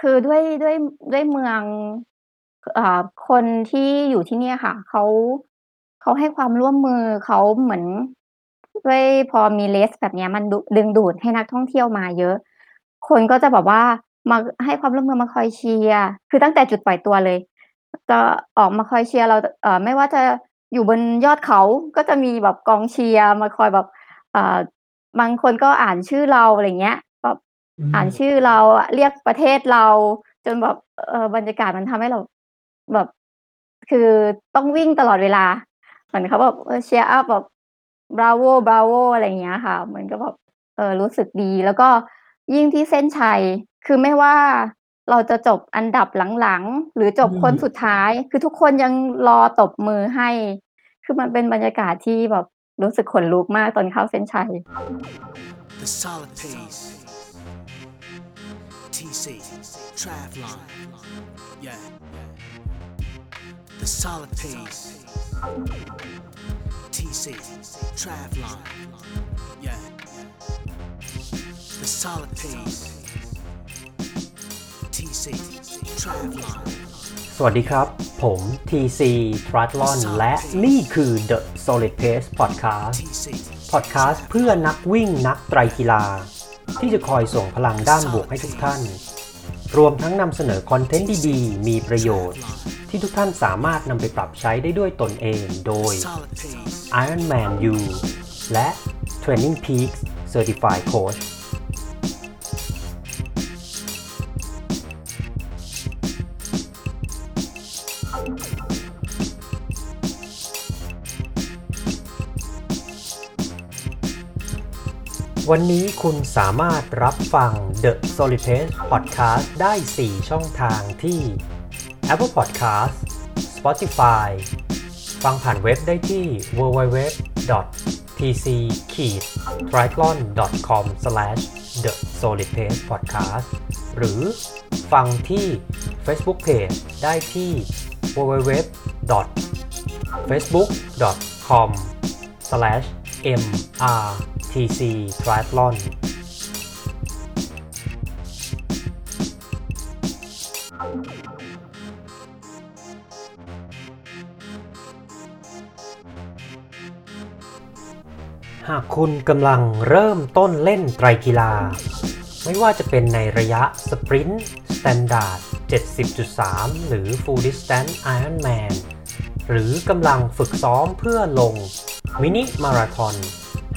คือด้วย ด้วย ด้วยเมือง อ่า คนที่อยู่ที่เนี่ยค่ะ เขา เขาให้ความร่วมมือ เขาเหมือน ด้วยพอมี Race แบบเนี้ย มันดุ ดึงดูดให้นักท่องเที่ยวมาเยอะ คนก็จะแบบว่ามาให้ความร่วมมือ มาคอยเชียร์ คือตั้งแต่จุดปล่อยตัวเลย จะออกมาคอยเชียร์เรา เอ่อ ไม่ว่าจะอยู่บนยอดเขา ก็จะมีแบบกองเชียร์มาคอยแบบ อ่า บางคนก็อ่านชื่อเรา อะไรอย่างเงี้ย อ่านอืมชื่อเราเรียกประเทศเรา จนแบบเอ่อบรรยากาศมันทำให้เรา แบบ คือต้องวิ่งตลอดเวลาเหมือนเขาแบบเออ cheer up แบบ Bravo Bravo อะไรอย่างเงี้ยค่ะ มันก็แบบเออรู้สึกดี แล้วก็ยิ่งที่เส้นชัย คือไม่ว่าเราจะจบอันดับหลังๆ หรือจอืบคนสุมดท้าย คือทุกคนยังรอตบมือให้ คือมันเป็นบรรยากาศที่แบบรู้สึกขนลุกมากตอนเข้าเส้นชัย The solid pace. TC, Travlon. Yeah. The solid pace. TC, Travlon. Yeah. The solid pace. TC, Travlon. สวัสดีครับ ผม TC Triathlon และนี่คือ The Solid Pace Podcast TC, Podcast เพื่อนักวิ่งนักไตรกีฬา ที่จะคอยส่งพลังด้านบวกให้ทุกท่าน รวมทั้งนำเสนอคอนเทนต์ดีๆ มีประโยชน์ ที่ทุกท่านสามารถนำไปปรับใช้ได้ด้วยตนเองโดย Ironman U และ Training Peaks Certified Coach วันนี้คุณสามารถรับฟัง The Solid Pace Podcast ได้ 4 ช่องทางที่ Apple Podcast Spotify ฟังผ่านเว็บได้ที่ www tc t r i c l o n c o m the solid pace podcast หรือฟังที่ Facebook Page ได้ที่ www.facebook.com/mr TC Triathlon หากคุณกำลังเริ่มต้นเล่นไตรกีฬา ไม่ว่าจะเป็นในระยะ Sprint Standard 70.3 หรือ Full Distance Ironman หรือกำลังฝึกซ้อมเพื่อลงมินิมาราธอน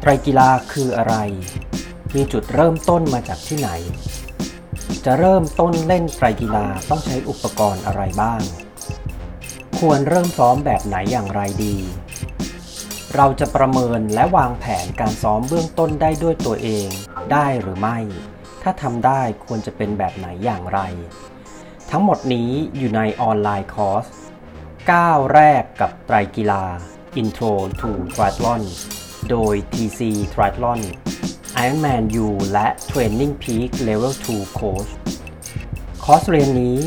ไตรกีฬาคืออะไร มีจุดเริ่มต้นมาจากที่ไหน จะเริ่มต้นเล่นไตรกีฬาต้องใช้อุปกรณ์อะไรบ้าง ควรเริ่มซ้อมแบบไหนอย่างไรดี เราจะประเมินและวางแผนการซ้อมเบื้องต้นได้ด้วยตัวเองได้หรือไม่ ถ้าทำได้ควรจะเป็นแบบไหนอย่างไร ทั้งหมดนี้อยู่ในออนไลน์คอร์ส 9แรกกับไตรกีฬา Intro to Triathlon โดย TC Triathlon Ironman U และ Training Peak Level 2 Coach คอร์สเรียนนี้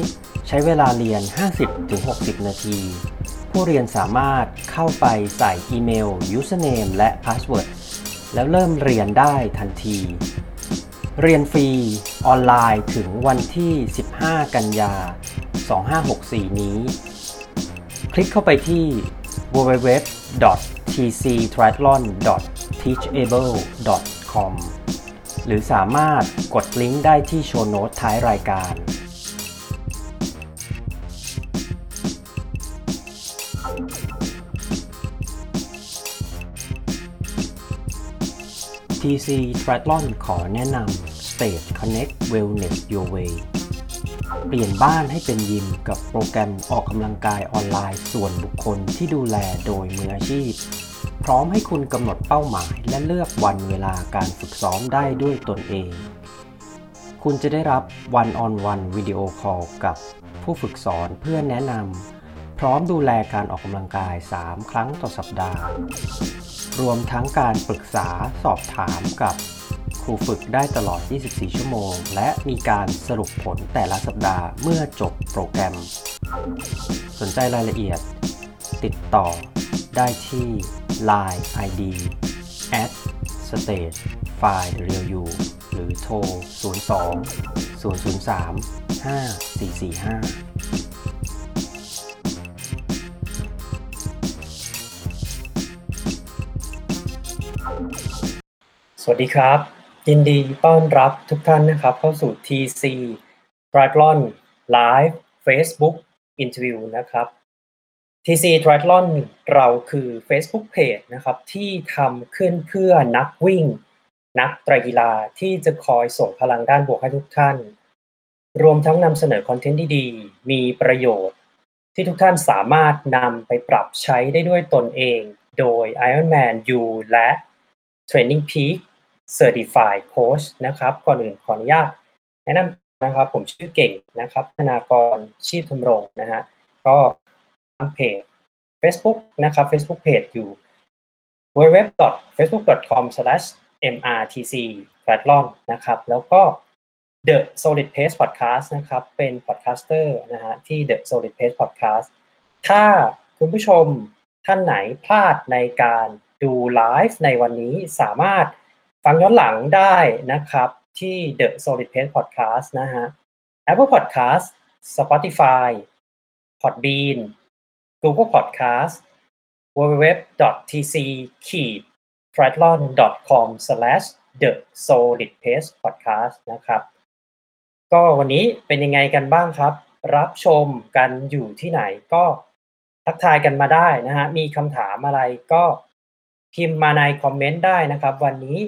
ใช้เวลาเรียน 50-60 นาที ผู้เรียนสามารถเข้าไปใส่อีเมล username และ password แล้วเริ่มเรียนได้ทันที เรียนฟรีออนไลน์ถึงวันที่ 15 กันยา 2564 นี้ คลิกเข้าไปที่ www.tctriathlon.teachable.com หรือสามารถกดลิงก์ได้ที่โชว์โน้ตท้ายรายการ TC Triathlon ขอแนะนำ Stage Connect Wellness Your Way เปลี่ยนบ้านให้เป็นยิมกับโปรแกรมออกกำลังกายออนไลน์ส่วนบุคคลที่ดูแลโดยมืออาชีพ พร้อมให้คุณกำหนดเป้าหมายและเลือกวันเวลาการฝึกซ้อมได้ด้วยตนเอง คุณจะได้รับวันออนวันวิดีโอคอลกับผู้ฝึกสอนเพื่อแนะนำพร้อมดูแลการออกกำลังกาย 3 ครั้งต่อสัปดาห์ รวมทั้งการปรึกษาสอบถามกับ ครูฝึกได้ตลอด 24 ชั่วโมง และมีการสรุปผลแต่ละสัปดาห์เมื่อจบโปรแกรม สนใจรายละเอียด ติดต่อได้ที่ Line ID at stage file real u หรือโทร 02 003 5445 สวัสดีครับ ยินดีต้อนรับทุกท่านนะครับ เข้าสู่ TC Triathlon Live Facebook Interview นะครับ TC Triathlon เราคือ Facebook Page นะครับ ที่ทำขึ้นเพื่อนักวิ่ง นักไตรกีฬาที่จะคอยส่งพลังด้านบวกให้ทุกท่าน รวมทั้งนำเสนอคอนเทนต์ที่ดีมีประโยชน์ ที่ทุกท่านสามารถนำไปปรับใช้ได้ด้วยตนเอง โดย Ironman U และ Training Peak Certified Coach นะครับ ก่อนอื่นขออนุญาตแนะนำนะครับ ผมชื่อเก่งนะครับธนากรชีพทำรงนะฮะ ก็ทางเพจ Facebook นะครับ Facebook Page อยู่ www.facebook.com/mrtc triathlon นะครับ แล้วก็ The Solid Pace Podcast นะครับ เป็นพอดแคสเตอร์นะฮะที่ The Solid Pace Podcast ถ้าคุณผู้ชมท่านไหนพลาดในการดูไลฟ์ในวันนี้สามารถ ฟังย้อนหลังได้นะครับที่ The Solid Pace Podcast นะฮะ Apple Podcast Spotify Podbean Google Podcast www.tc-triathlon.com/the solid pace podcast นะครับ ก็วันนี้เป็นยังไงกันบ้างครับ รับชมกันอยู่ที่ไหนก็ทักทายกันมาได้นะฮะ มีคำถามอะไรก็พิมพ์มาในคอมเมนต์ได้นะครับ วันนี้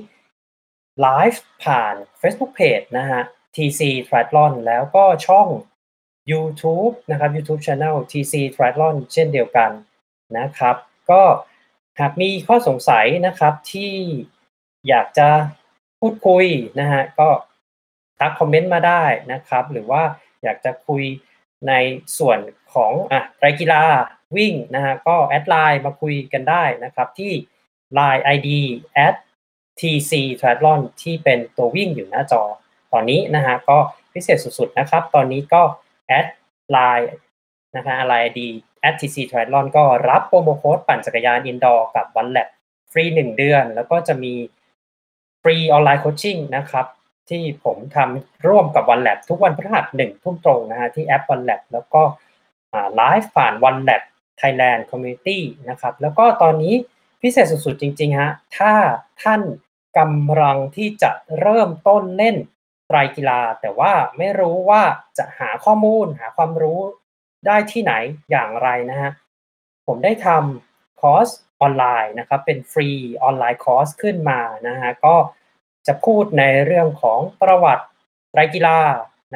ไลฟ์ผ่าน Facebook Page นะฮะ TC Triathlon แล้วก็ช่อง YouTube นะครับ YouTube Channel TC Triathlon เช่นเดียวกันนะครับ ก็หากมีข้อสงสัยนะครับที่อยากจะพูดคุยนะฮะก็ทักคอมเมนต์มาได้นะครับ หรือว่าอยากจะคุยในส่วนของอะไตรกีฬาวิ่งนะฮะก็แอดไลน์มาคุยกันได้นะครับที่ Line ID at TC Triathlon ที่เป็นตัววิ่งอยู่หน้าจอตอนนี้นะฮะก็พิเศษสุดๆนะครับ ตอนนี้ก็แอดไลน์นะฮะ Line ID at TC Triathlon ก็รับ Promo Code ปั่นจักรยาน Indoor กับ OneLap ฟรี1เดือน แล้วก็จะมี Free Online Coaching นะครับ ที่ผมทำร่วมกับ OneLap ทุกวันพฤหัสหนึ่งทุ่มตรงนะฮะที่แอป OneLap แล้วก็ไลฟ์ผ่าน OneLap Thailand Community นะครับ แล้วก็ตอนนี้พิเศษสุดๆจริงๆฮะถ้าท่าน กำลังที่จะเริ่มต้นเล่นไตรกีฬา แต่ว่าไม่รู้ว่าจะหาข้อมูลหาความรู้ได้ที่ไหนอย่างไรนะฮะผมได้ทำคอร์สออนไลน์นะครับ เป็น Free Online Course ขึ้นมานะฮะก็จะพูดในเรื่องของประวัติไตรกีฬา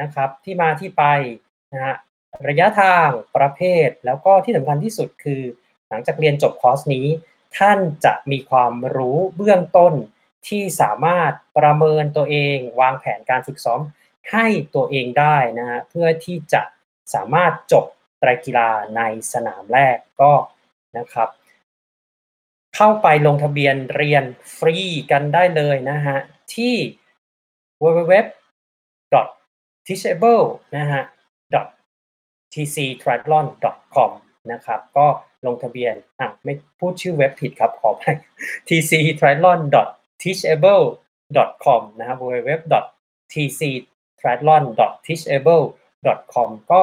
นะครับ ที่มาที่ไปนะฮะระยะทางประเภท แล้วก็ที่สำคัญที่สุดคือ หลังจากเรียนจบคอร์สนี้ ท่านจะมีความรู้เบื้องต้น ที่สามารถประเมินตัวเองวางแผนการฝึกซ้อมให้ตัวเองได้นะฮะเพื่อที่จะสามารถจบไตรกีฬาในสนามแรกก็นะครับ เข้าไปลงทะเบียนเรียนฟรีกันได้เลยนะฮะที่ www teachable นะฮะ tctriathlon.com นะครับ ก็ลงทะเบียนอะไม่พูดชื่อเว็บผิดครับขอไป teachable.com นะครับ www.tctriathlon.teachable.com ก็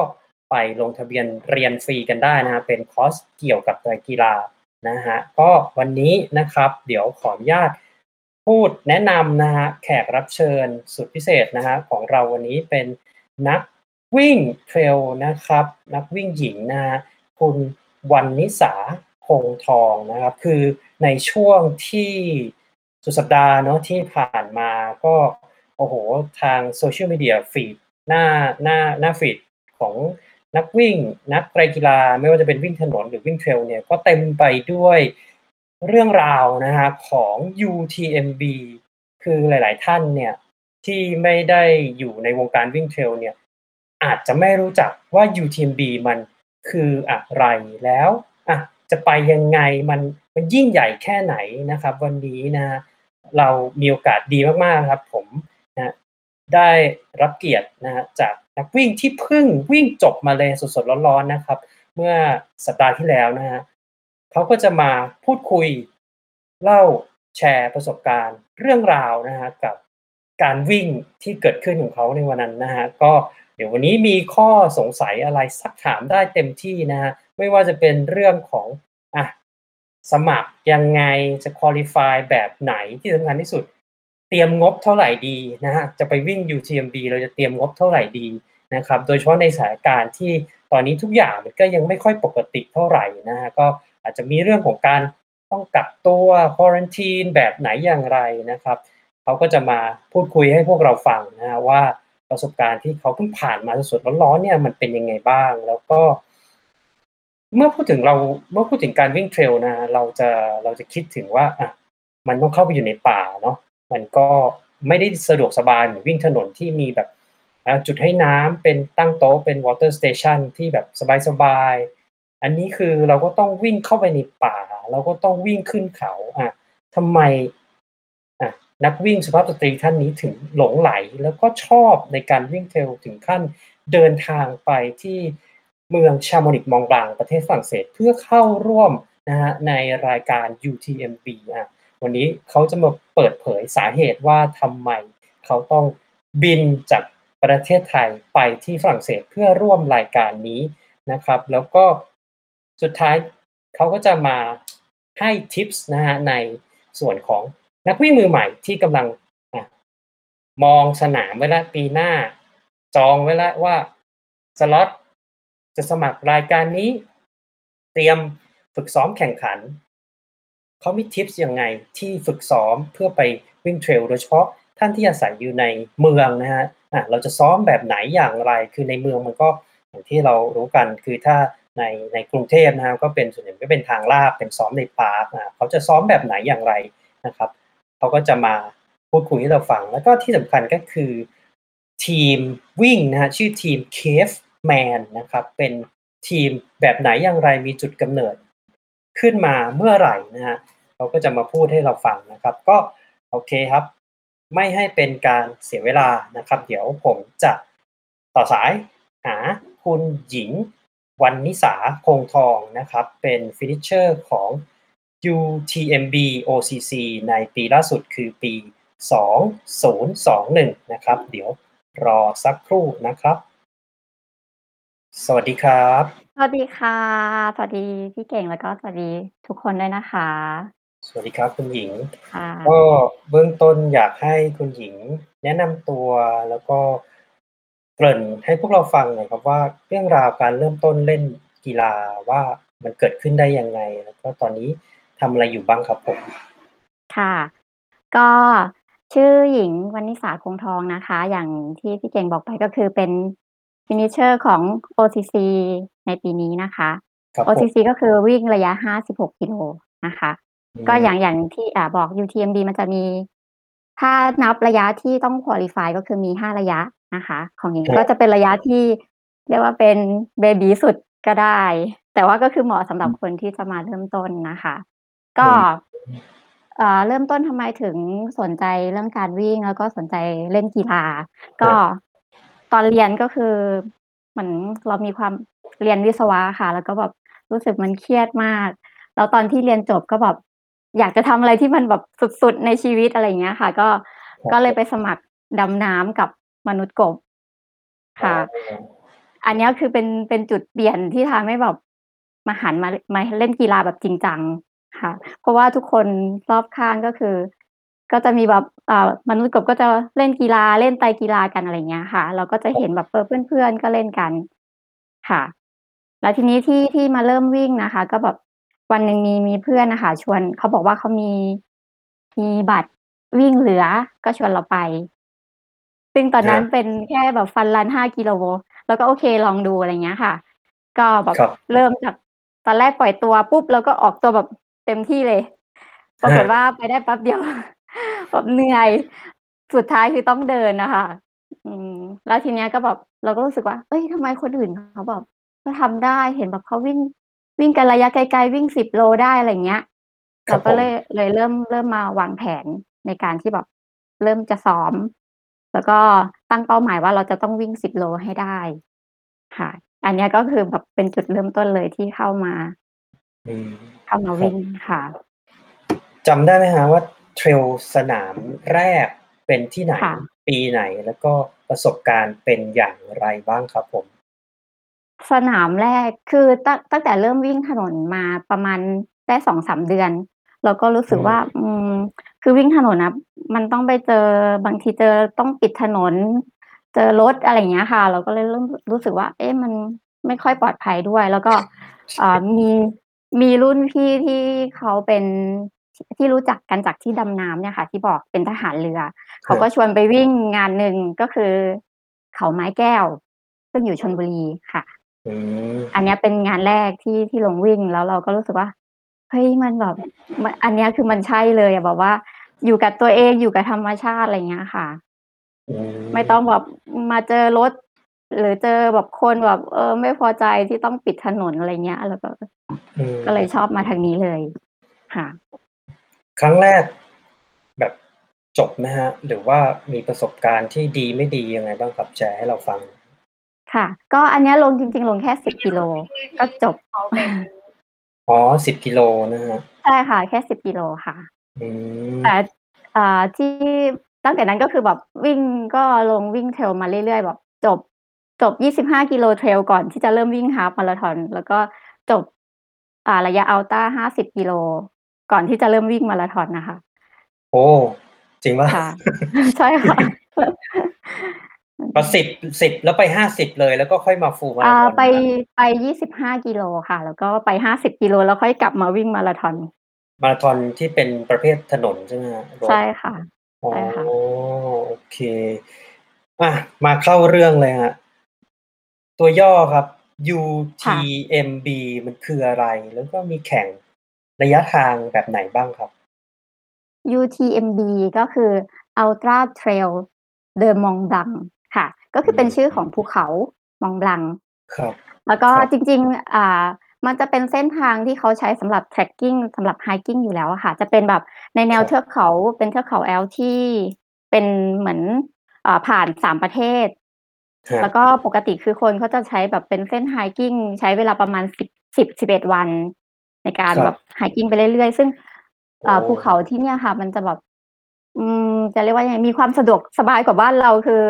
ไปลงทะเบียนเรียนฟรีกันได้นะฮะเป็นคอร์สเกี่ยวกับกีฬานะฮะก็วันนี้นะครับ เดี๋ยวขออนุญาตพูดแนะนำนะฮะแขกรับเชิญสุดพิเศษนะฮะของเราวันนี้เป็นนักวิ่งเทรลนะครับ นักวิ่งหญิงนะฮะคุณวันนิสาคงทองนะครับ คือในช่วงที่ สุดสัปดาห์เนาะที่ผ่านมาก็โอ้โหทางโซเชียลมีเดียฟีดหน้าหน้าหน้าฟีดของนักวิ่ง นักไตรกีฬาไม่ว่าจะเป็นวิ่งถนนหรือวิ่งเทรลเนี่ยก็เต็มไปด้วยเรื่องราวนะฮะของ UTMB คือหลาย ๆ ท่านเนี่ยที่ไม่ได้อยู่ในวงการวิ่งเทรลเนี่ยอาจจะไม่รู้จักว่า UTMB มันคืออะไรแล้วอะจะไปยังไงมันมันยิ่งใหญ่แค่ไหนนะครับ วันนี้นะ เรามีโอกาสดีมากๆครับ ผมนะได้รับเกียรตินะฮะจากนักวิ่งที่เพิ่งวิ่งจบมาเลยสดๆร้อนๆนะครับ เมื่อสัปดาห์ที่แล้วนะฮะเขาก็จะมาพูดคุยเล่าแชร์ประสบการณ์เรื่องราวนะฮะกับการวิ่งที่เกิดขึ้นของเขาในวันนั้นนะฮะก็เดี๋ยววันนี้มีข้อสงสัยอะไรสักถามได้เต็มที่นะฮะไม่ว่าจะเป็นเรื่องของ สมัครยังไงจะคุริฟายแบบไหนที่สำคัญที่สุด เตรียมงบเท่าไหร่ดีนะฮะจะไปวิ่ง UTMB เราจะเตรียมงบเท่าไหร่ดีนะครับ โดยเฉพาะในสถานการณ์ที่ตอนนี้ทุกอย่างมันก็ยังไม่ค่อยปกติเท่าไหร่นะฮะก็อาจจะมีเรื่องของการต้องกักตัวควอรันทีนแบบไหนอย่างไรนะครับเขาก็จะมาพูดคุยให้พวกเราฟังนะฮะว่าประสบการณ์ที่เขาเพิ่งผ่านมาสดๆร้อนๆเนี่ยมันเป็นยังไงบ้าง แล้วก็เเมื่อพูดถึงเราเมื่อพูดถึงการวิ่งเทรลนะ เราจะเราจะคิดถึงว่าอะมันต้องเข้าไปอยู่ในป่าเนาะมันก็ไม่ได้สะดวกสบายเหมือนวิ่งถนนที่มีแบบจุดให้น้ำเป็นตั้งโต๊ะเป็น water station ที่แบบสบายๆอันนี้คือเราก็ต้องวิ่งเข้าไปในป่า เราก็ต้องวิ่งขึ้นเขาอะทำไมอะนักวิ่งสุภาพสตรีท่านนี้ถึงหลงไหลแล้วก็ชอบในการวิ่งเทรลถึงขั้นเดินทางไปที่ เมืองชาโมนิกมองบางประเทศฝรั่งเศสเพื่อเข้าร่วมนะฮะในรายการ UTMB อะวันนี้เขาจะมาเปิดเผยสาเหตุว่าทำไมเขาต้องบินจากประเทศไทยไปที่ฝรั่งเศสเพื่อร่วมรายการนี้นะครับ แล้วก็สุดท้ายเขาก็จะมาให้ทิปส์นะฮะในส่วนของนักวิ่งมือใหม่ที่กำลังอมองสนามไว้ล้วปีหน้า จองไว้ล้วว่าสล็อต จะสมัครรายการนี้ เตรียมฝึกซ้อมแข่งขันเขามีทิปส์ยังไงที่ฝึกซ้อมเพื่อไปวิ่งเทรลโดยเฉพาะท่านที่อาศัยอยู่ในเมืองนะฮะอะเราจะซ้อมแบบไหนอย่างไร คือในเมืองมันก็อย่างที่เรารู้กันคือถ้าในในกรุงเทพนะฮะก็เป็นส่วนใหญ่ก็เป็นทางลาดเป็นซ้อมในปาร์คอะเขาจะซ้อมแบบไหนอย่างไรนะครับเขาก็จะมาพูดคุยให้เราฟัง แล้วก็ที่สำคัญก็คือทีมวิ่งนะฮะชื่อทีม Cave Man นะครับเป็นทีมแบบไหนอย่างไรมีจุดกำเนิดขึ้นมาเมื่อไหร่นะฮะเขาก็จะมาพูดให้เราฟังนะครับ ก็โอเคครับ ไม่ให้เป็นการเสียเวลานะครับ เดี๋ยวผมจะต่อสายหาคุณหญิงวรรณนิศาคงทองนะครับ เป็น finisher ของ UTMB OCC ในปีล่าสุดคือปี 2021 นะครับ เดี๋ยวรอสักครู่นะครับ สวัสดีครับ สวัสดีค่ะ สวัสดีพี่เก่ง แล้วก็สวัสดีทุกคนด้วยนะคะ สวัสดีครับคุณหญิง ค่ะ ก็เบื้องต้นอยากให้คุณหญิงแนะนำตัว แล้วก็เกริ่นให้พวกเราฟังหน่อยครับว่า เรื่องราวการเริ่มต้นเล่นกีฬาว่ามันเกิดขึ้นได้ยังไง แล้วก็ตอนนี้ทำอะไรอยู่บ้างครับผม ค่ะ ก็ชื่อหญิงวรรณิสาคงทองนะคะ อย่างที่พี่เก่งบอกไปก็คือเป็น finisher ของ OCC ในปีนี้นะคะ ครับผม OCC ก็คือวิ่งระยะ 56 กิโลนะคะก็อย่างอย่างที่อ่าบอก UTMB มันจะมี ถ้านับระยะที่ต้อง qualify ก็คือมี 5 ระยะนะคะ ของหญิงครับ ก็จะเป็นระยะที่เรียกว่าเป็น baby สุดก็ได้ แต่ว่าก็คือเหมาะสำหรับคนที่จะมาเริ่มต้นนะคะ ก็เอ่อเริ่มต้นทำไมถึงสนใจเรื่องการวิ่งแล้วก็สนใจเล่นกีฬา ก็ ตอนเรียนก็คือเหมือนเรามีความเรียนวิศวะค่ะ แล้วก็แบบรู้สึกมันเครียดมาก แล้วตอนที่เรียนจบก็แบบอยากจะทำอะไรที่มันแบบสุดๆในชีวิตอะไรอย่างเงี้ยค่ะ ก็ก็เลยไปสมัครดำน้ำกับมนุษย์กบค่ะ อันเนี้ยคือเป็นเป็นจุดเปลี่ยนที่ทำให้แบบมาหันมามาเล่นกีฬาแบบจริงจังค่ะ เพราะว่าทุกคนรอบข้างก็คือ ก็จะมีแบบอ่ามนุษย์กบก็จะเล่นกีฬาเล่นไตรกีฬากันอะไรเงี้ยค่ะ เราก็จะเห็นแบบเออเพื่อน ๆ ก็เล่นกัน ค่ะ แล้วทีนี้ที่ ที่มาเริ่มวิ่งนะคะ ก็แบบวันหนึ่งมี มีเพื่อนนะคะชวน เขาบอกว่าเขามี มีบัตรวิ่งเหลือ ก็ชวนเราไป ซึ่งตอนนั้นครับเป็นแค่แบบฟันรันห้ากิโลแล้วก็โอเค ลองดู อะไรเงี้ยค่ะ ก็แบบครับ เริ่มจาก ตอนแรกปล่อยตัวปุ๊บแล้วก็ออกตัวแบบเต็มที่เลยปรา กฏว่าไปได้แป๊บเดียว แบบเหนื่อย สุดท้ายคือต้องเดินน่ะค่ะ อืม แล้วทีเนี้ยก็แบบ เราก็รู้สึกว่า เฮ้ย ทำไมคนอื่นเขาแบบก็ทำได้ เห็นแบบเขาวิ่ง วิ่งกันระยะไกล ๆ วิ่ง 10 โลได้ อะไรอย่างเงี้ยคเรรัาบก็ผมเลยเลยเริ่ม เริ่มมาวางแผนในการที่แบบเริ่มจะซ้อม แล้วก็ตั้งเป้าหมายว่า เราจะต้องวิ่ง 10 โลให้ได้ ค่ะ อันเนี้ยก็คือแบบเป็นจุดเริ่มต้นเลยที่เข้ามา อืม เข้ามาครัวิ่บ งค่ะ จำได้ไหมครับว่า Trail สนามแรกเป็นที่ไหนค่ะปีไหนแล้วก็ประสบการณ์เป็นอย่างไรบ้างครับผม?สนามแรกคือตั้งตั้งแต่เริ่มวิ่งถนนมาประมาณได้2-3เดือนเราก็รู้อสึกว่าืมอืม คือวิ่งถนนน่ะมันต้องไปเจอบางทีเจอต้องปิดถนน เจอรถอะไรอย่างเงี้ยค่ะ เราก็เลยเริ่มรู้สึกว่า เอ๊ะมันไม่ค่อยปลอดภัยด้วย แล้วก็อ่ามีมีรุ่นพี่ที่เขาเป็น ทที่รู้จักกันจากที่ดำน้ำเนี่ยค่ะ ที่บอกเป็นทหารเรือ คเขารับ ก็ชวนไปวิ่งงานหนึ่งก็คือ เขาไม้แก้ว ซึ่งอยู่ชลบุรีค่ะ อืม อันเนี้ยเป็นงานแรกที่ที่ลงวิ่ง แล้วเราก็รู้สึกว่า เฮ้ย มันแบบมอันเนี้ยคือมันใช่เลยอะแบบว่าอยู่กับตัวเองอยู่กับธรรมชาติ อะไรอย่างเงี้ยค่ะ อืไม่ต้อม งแบบมาเจอรถ หรือเจอแบบคนแบบ เออ ไม่พอใจที่ต้องปิดถนนอะไรเงี้ยเราก็ อืมก็เลยชอบมาทางนี้เลย ค่ะ ครั้งแรกแบบจบไหมครับ?หรือว่ามีประสบการณ์ที่ดีไม่ดียังไงบ้างครับ?แชร์ให้เราฟัง ค่ะ ก็อันเนี้ยลง จริง ๆ ลงแค่ 10 กิโล ก็จบ อ๋อ 10 กิโลนะครับ ใช่ค่ะ แค่ 10 กิโลค่ะ อืมแต่อ่า ที่ ตั้งแต่นั้นก็คือแบบวิ่ง ก็ลงวิ่ง Trail มาเรื่อย ๆ แบบจบ จบ 25 กิโล Trail ก่อนที่จะเริ่มวิ่ง Half มาราธอน แล้วก็จบ อ่า ระยะ Ultra 50 กิโล ก่อนที่จะเริ่มวิ่งมาราธอนน่ะค่ะโอ้ จริงเปล่า?ค่ะ ใช่ค่ะพอ10 10แล้วไป50เลยแล้วก็ค่อยมา Full มาอ่าราธอนไปเหรอครับ?ไป25กิโลค่ะ แล้วก็ไป50กิโลแล้วค่อยกลับมาวิ่งมาราธอนมาราธอนที่เป็นประเภทถนนใช่ไหมครับ?รใช่ค่ะอ๋อใช่ค่ะโอเคอะมาเข้าเรื่องเลยครับตัวย่อครับค่ะ UTMB มันคืออะไร?แล้วก็มีแข่ง ระยะทางแบบไหนบ้างครับ? UTMB ก็คือ Ultra Trail de Mont Blanc ค่ะ ก็คือเป็นชื่อของภูเขา Mont Blanc ครับ แล้วก็ครับ จริง ๆ อ่า มันจะเป็นเส้นทางที่เขาใช้สำหรับ Trekking สำหรับ Hiking อยู่แล้วอะค่ะ จะเป็นแบบในแนวครับเทือกเขา เป็นเทือกเขา Alps ที่เป็นเหมือน อ่า ผ่าน 3 ประเทศ ครัแล้บ วก็ปกติ คือคนเขาจะใช้แบบเป็นเส้น Hiking ใช้เวลาประมาณ 10 10 11 วัน ในการครับแบบ Hiking ไปเรื่อยๆ ซึ่งโออ่าภูเขาที่เนี่ยค่ะ มันจะแบบ อืม จะเรียกว่ายังไงมีความสะดวกสบายกว่าบ้านเราคือ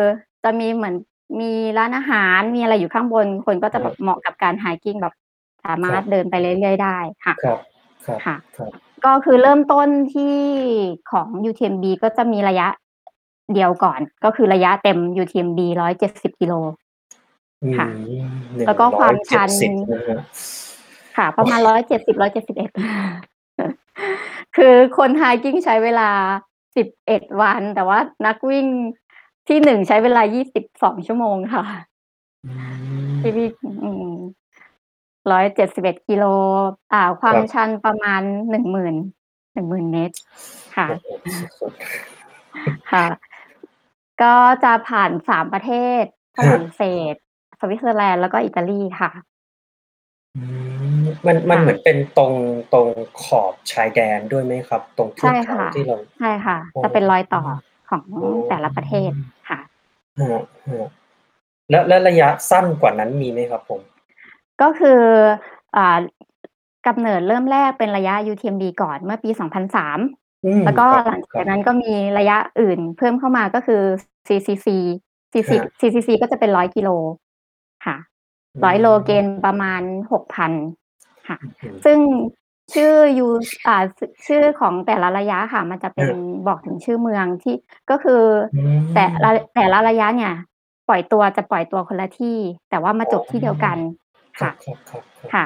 จะมีเหมือนมีร้านอาหารมีอะไรอยู่ข้างบน คนก็จะแบบเหมาะกับการ Hiking แบบ สามารถเดินไปเรื่อยๆได้ค่ะ ครับครับค่ะ ครับก็คือเริ่มต้นที่ของ UTMB ก็จะมีระยะเดียวก่อน ก็คือระยะเต็ม UTMB 170กิโลอืค่ะ มหนึ่แล้งวก็คร้วาอยมเจ็ชัดนสิบนะครับ ค่ะโปอระมาณ170 171คือคน Hiking ใช้เวลา11วัน แต่ว่านักวิ่งที่1ใช้เวลา22ชั่วโมงค่ะอืที่มวิ่งอืม171กิโล อ่า ควาคมรับชันประมาณ10,000 10,000เมตร ค่ะโอ้โฮสุดๆค่ะ ก็จะผ่าน3ประเทศฝครรัั่บงเศส สวิตเซอร์แลนด์แล้วก็อิตาลีค่ะ อืม มันมคัน่เหมืะอนเป็นตรงตรงขอบชายแดนด้วยไหมครับ?ตรงเทใืชอ่กเขคา่ะที่เราใช่ค่ะอ๋อจะเป็นรอยต่อของอ๋อแต่ละประเทศค่ะครับครับแล้วแล้วระยะสั้นกว่านั้นมีไหมครับผม?ก็คืออ่ากำเนิดเริ่มแรกเป็นระยะ UTMB ก่อนเมื่อปี 2003อืมแล้วก็ครับหลังจครัากบนั้นก็มีระยะอื่นเพิ่มเข้ามาก็คือ CCC ค CC รับ CCC ก็จะเป็น100กิโลค่ะอื100โลเกณมฑ์ประมาณ6,000ค่ะอื้ อฮือซึ่งชื่อยูอ่าชชื่อของแต่ละระยะค่ะ มันจะเป็คนรับบอกถึงชื่อเมืองที่ก็คืออืแต่ละมแต่ละระยะเนี่ย ปล่อยตัวจะปล่อยตัวคนละที่ แต่ว่ามาอ๋อจบที่เดียวกันครค่ะับๆๆๆค่ะ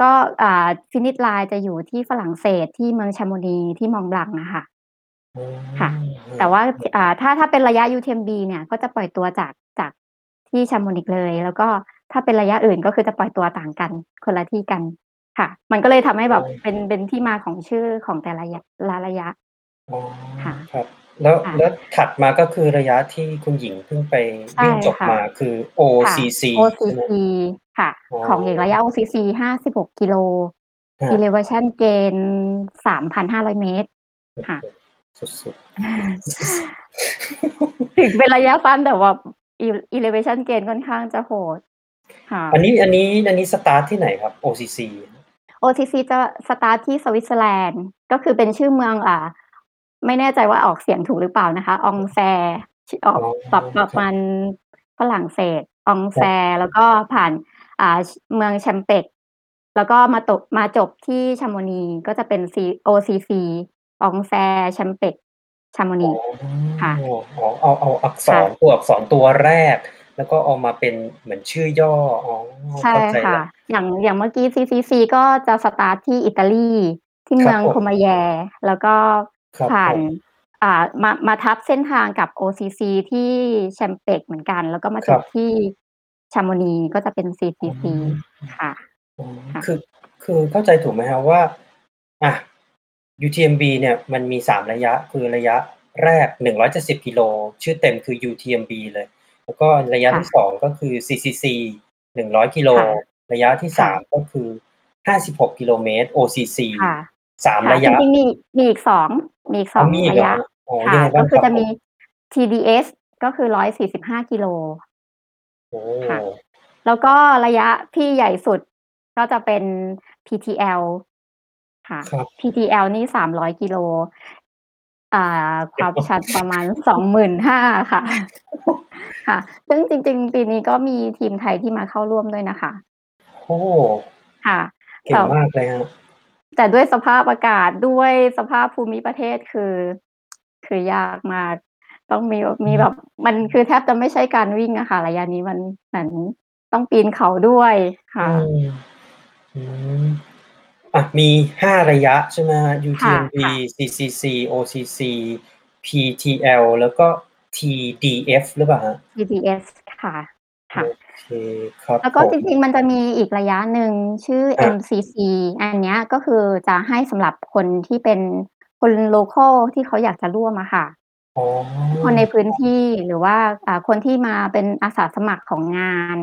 ก็อ่า finish line จะอยู่ที่ฝรั่งเศสที่เมือง Chamonix ที่ Mont Blanc อะค่ะอ๋อค่ะครแต่ว่าับๆอ่าถ้าถ้าเป็นระยะ UTMB เนี่ยก็จะปล่อยตัวจากจากที่ Chamonix เลย แล้วก็ถ้าเป็นระยะอื่นก็คือจะปล่อยตัวต่างกันคนละที่กัน ค่ะ มันก็เลยทำให้แบบอ๋อเป็นเป็นที่มาของชื่อของแต่ละยะละระยะอ๋อค่ะ ครับ แล้วค่ะ แล้วถัดมาก็คือระยะที่คุณหญิงเพิ่งไปใช่วิ่งจบค่ะ มาคือ ค่ะ OCC ใช่ไหม OCC ค่ะ อ๋อของหญิงระยะ OCC 56กิโลครับ elevation gain 3,500เมตรค่ะสุดถึงเป็นระยะสั้นแต่ว่า ele- elevation gain ค่อนข้างจะโหด ค่ะๆอันนี้อันนี้อันนี้สตาร์ทที่ไหนครับ OCC OCC จะสตาร์ทที่สวิตเซอร์แลนด์ ก็คือเป็นชื่อเมืองอ่า ไม่แน่ใจว่าออกเสียงถูกหรือเปล่านะคะอองแซชื่อออกอ๋อปรับคปรัระบมาณฝรั่งเศสอองแซแล้วก็ผ่านอ่าเมืองแชมเปกแล้วก็มาตกมาจบที่ชาโมนีก็จะเป็น C OCC อองแซแชมเปกชาโมอ๋นีอค่ะอ๋อเอาเอาอักษค่ะรตัวอักษรตัวแรก แล้วก็เอามาเป็นเหมือนชื่อย่ออ๋อใช่เข้าใจค่ะแล้วอย่างอย่างเมื่อกี้ CCC ก็จะสตาร์ทที่อิตาลีที่ครัเมืบองผมโคมาแยแล้วก็ครับผ่าผนม อ่ามามาทับเส้นทางกับ OCC ที่แชมเปกเหมือนกัน แล้วก็มาคจรับบ ที่ชาโมนีก็จะเป็น อ๋อ CCC ค่ะอ๋อค่ะ คือ คือเข้าใจถูกไหมครับว่าอะ UTMB เนี่ยมันมี3ระยะ คือระยะแรก170กิโล ชื่อเต็มคือ UTMB เลย แล้วก็ระยะค่ะที่2ก็คือ CCC 100กิโลค่ะระยะที่ค่ะ3ก็คือ56กิโลเมตร OCC ค่ะ3ค่ะระจยะริงๆมีมีอีก2มีอีกอ๋อ2มีอีกระเหรอยะครับ?อ๋อค่ะยังไงก็บ้างคืคอรับจะผมีม? TDS ก็คือ145กิโลโอ้ค่ะแล้วก็ระยะที่ใหญ่สุดก็จะเป็น PTL ค่ะครับ PTL นี่300กิโล อ่าความชันประมาณ25,000ค่ะ ค่ะ ซึ่งจริง ๆ ปีนี้ก็มีทีมไทยที่มาเข้าร่วมด้วยนะคะ โอ้ค่ะเก่แต่งมากเลยครับแต่ด้วยสภาพอากาศด้วยสภาพภูมิประเทศคือ คือยากมาก ต้องมีแบบอืมีมแบบ มันคือแทบจะไม่ใช่การวิ่งอะค่ะ ระยะนี้มันเหมือนต้องปีนเขาด้วยอืค่ะม อืมอะมี5ระยะใช่ไหมครับ?ค่ะ UTMB ค่ะ CCC OCC PTL แล้วก็ TDF หรือเปล่าครับ? TDS ค่ะ โอค่ะเคครับแล้วก็ผจม ริงๆ มันจะมีอีกระยะหนึ่งชื่อครับ MCC อันเนี้ยก็คือจะให้สำหรับคนที่เป็นคนโลคัลที่เขาอยากจะร่วมอะค่ะ อ๋อคนในพื้นครับที่หรือว่าอ่าคนที่มาเป็นอาสาสมัครของงาน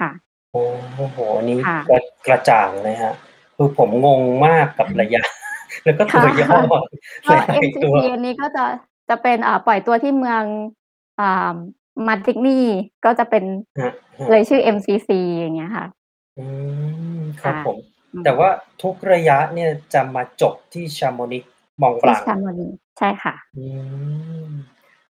ค่ะ โอ้โฮอันนี้ค่ะ กระกระจ่างเลยครับ คือผมงงมากกับระยะ แล้วก็คตั่ะวย่อก็หลายๆตัว MCC อันนี้ก็จะจะเป็นอ่าปล่อยตัวที่เมืองอ่า Martigny ก็จะเป็นครับครัเลบยชื่อ MCC อย่างเงี้ยค่ะ อืมครับค่ะผมอืแต่มว่าทุกระยะเนี่ยจะมาจบที่ Chamonix Mont ที่ Blanc Chamonix ใช่ค่ะ อืม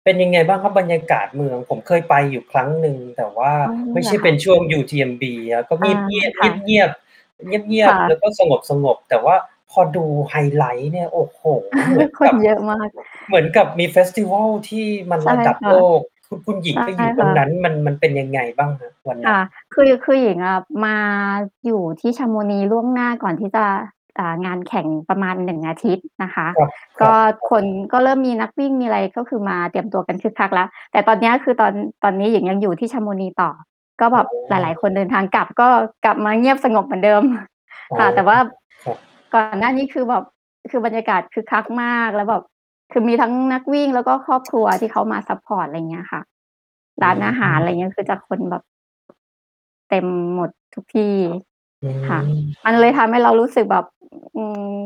เป็นยังไงบ้างครับบรรยากาศเมือง?ผมเคยไปอยู่ครั้งหนึ่งแต่ว่าอ๋อไม่เหใชร่อเป็คะนช่วง UTMB ครับก็อาเงียบค่ะๆเงียบๆ เงียบค่ๆแล้ะวก็สงบ ๆ แต่ว่าพอดูไฮไลต์เนี่ย โอ้โฮ เหมือนคกันบเยอะมาก เหมือนกับมีเฟสติวัลที่มันใช่ระดับค่โละกคุณ คุณหญิงใช่ไปอยู่ตครง่ะนั้น มัน มันเป็นยังไงบ้างครับวันคนั้่ะน?คือ คือหญิงอะมาอยู่ที่ Chamonix ล่วงหน้าก่อนที่จะ อ่า งานแข่งประมาณ 1 อาทิตย์นะคะ ครับ คก็รับ คน ก็เริ่มมีนักวิ่ง มีอะไร ก็คือมาเตรียมตัวกันคึกคักแล้ว แต่ตอนเนี้ย คือตอน ตอนนี้หญิงยังอยู่ที่ Chamonix ต่อ ก็แบอ๋บหลาย ๆ คนเดินทางกลับอก็กลับมาเงียบสงบเหมือนเดิมอ๋อค่ะ แต่ว่าครับก่อนหน้านี้คือแบบคือบรรยากาศคึกคักมากแล้วแบบคือมีทั้งนักวิ่งแล้วก็ครอบครัวที่เขามาซัปพอร์ตอะไรเงี้ยค่ะอืร้านอาหารอะไรมเงี้ยคือจะคนแบบเต็มหมดทุกที่อืค่ะมมันเลยทำให้เรารู้สึกแบบอืม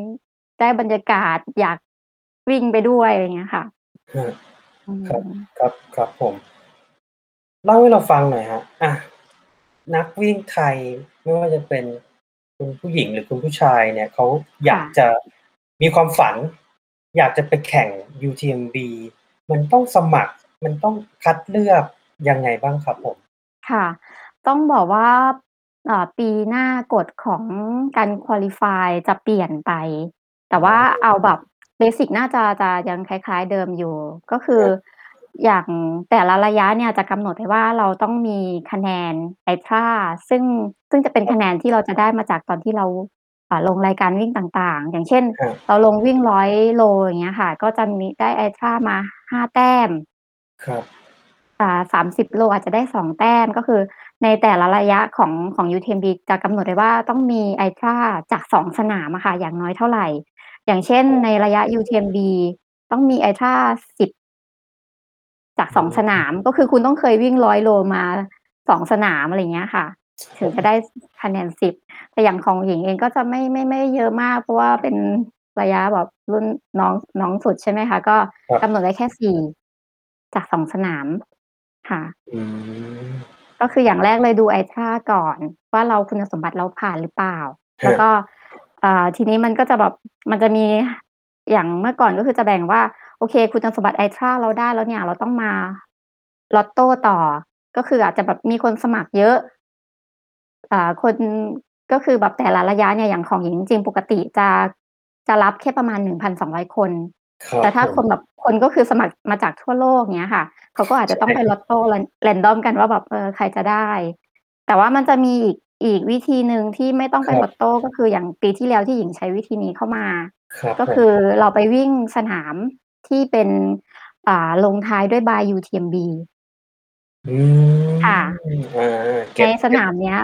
ได้บรรยากาศอยากวิ่งไปด้วยอะไรเงี้ยค่ะ ครับอืครับมครับครับผม เล่าให้เราฟังหน่อยครับ อะ นักวิ่งไทย ไม่ว่าจะเป็นคุณผู้หญิงหรือคุณผู้ชายเนี่ย เขาอยาค่กะจะมีความฝัน อยากจะไปแข่ง UTMB มันต้องสมัคร มันต้องคัดเลือกยังไงบ้างครับผม?ค่ะ ต้องบอกว่า อ่า ปีหน้ากฎของการ qualify จะเปลี่ยนไป แต่ว่าเอาแบบ เบสิก น่าจะ จะยังคล้าย ๆ เดิมอยู่ ก็คืคอรับ อย่างแต่ละระยะเนี่ยจะกำหนดไว้ว่า เราต้องมีคะแนน ITRA ซึ่ง ซึ่งจะเป็นครคับะแนนที่เราจะได้มาจากตอนที่เรา อ่า ลงรายการวิ่งต่าง ๆ อย่างเช่น ครับ เราลงวิ่ง 100 โล อย่างเงี้ยค่ะ ก็จะมีได้ ITRA มา 5 แต้ม ครับ อ่า 30 โลอาจจะได้ 2 แต้ม ก็คือในแต่ละระยะของ ของ UTMB จะกำหนดไว้ว่า ต้องมี Ultra จาก 2 สนามอะค่ะ อย่างน้อยเท่าไร อย่างเช่น ในระยะ UTMB ต้องมี Ultra 10 จาก2สนามก็คือคุณต้องเคยวิ่ง100โลมา2สนามอะไรอย่างเงี้ยค่ะ ถึงจะได้คะแนน10แต่อย่างของหญิงเองก็จะไม่ไม่ไม่เยอะมาก เพราะว่าเป็นระยะแบบรุ่นน้องน้องสุดใช่ไหมคะ ก็ครับกำหนดไว้แค่4จาก2สนามค่ะอืมก็คืออย่างแรกเลยดู Ultra ก่อน ว่าเราคุณสมบัติเราผ่านหรือเปล่าคแล้วรับก็อ่าทีนี้มันก็จะแบบมันจะมีอย่างเมื่อก่อนก็คือจะแบ่งว่า โอเค คุณสมบัติ Ultra เราได้แล้วเนี่ย เราต้องมา Lotto ต่อ ก็คืออาจจะแบบมีคนสมัครเยอะ อ่า คนก็คือแบบแต่ละระยะเนี่ยอย่างของหญิงจริงๆปกติจะจะรับแค่ประมาณ 1,200 คน ครับแต่ถ้าผมคนแบบคนก็คือสมัครมาจากทั่วโลกเงี้ยค่ะ เขาก็อาจจะต้องไปใช่ Lotto ran random กันว่าแบบเออใครจะได้ แต่ว่ามันจะมีอีกอีกวิธีหนึ่งที่ไม่ต้องไปครับ Lotto ก็คืออย่างปีที่แล้วที่หญิงใช้วิธีนี้เข้ามา ครับก็ผคืมอเราไปวิ่งสนาม ที่เป็น อ่า ลงท้ายด้วย by UTMB อืมค่ะอาเกใน็บสเก็บนามเนี้ย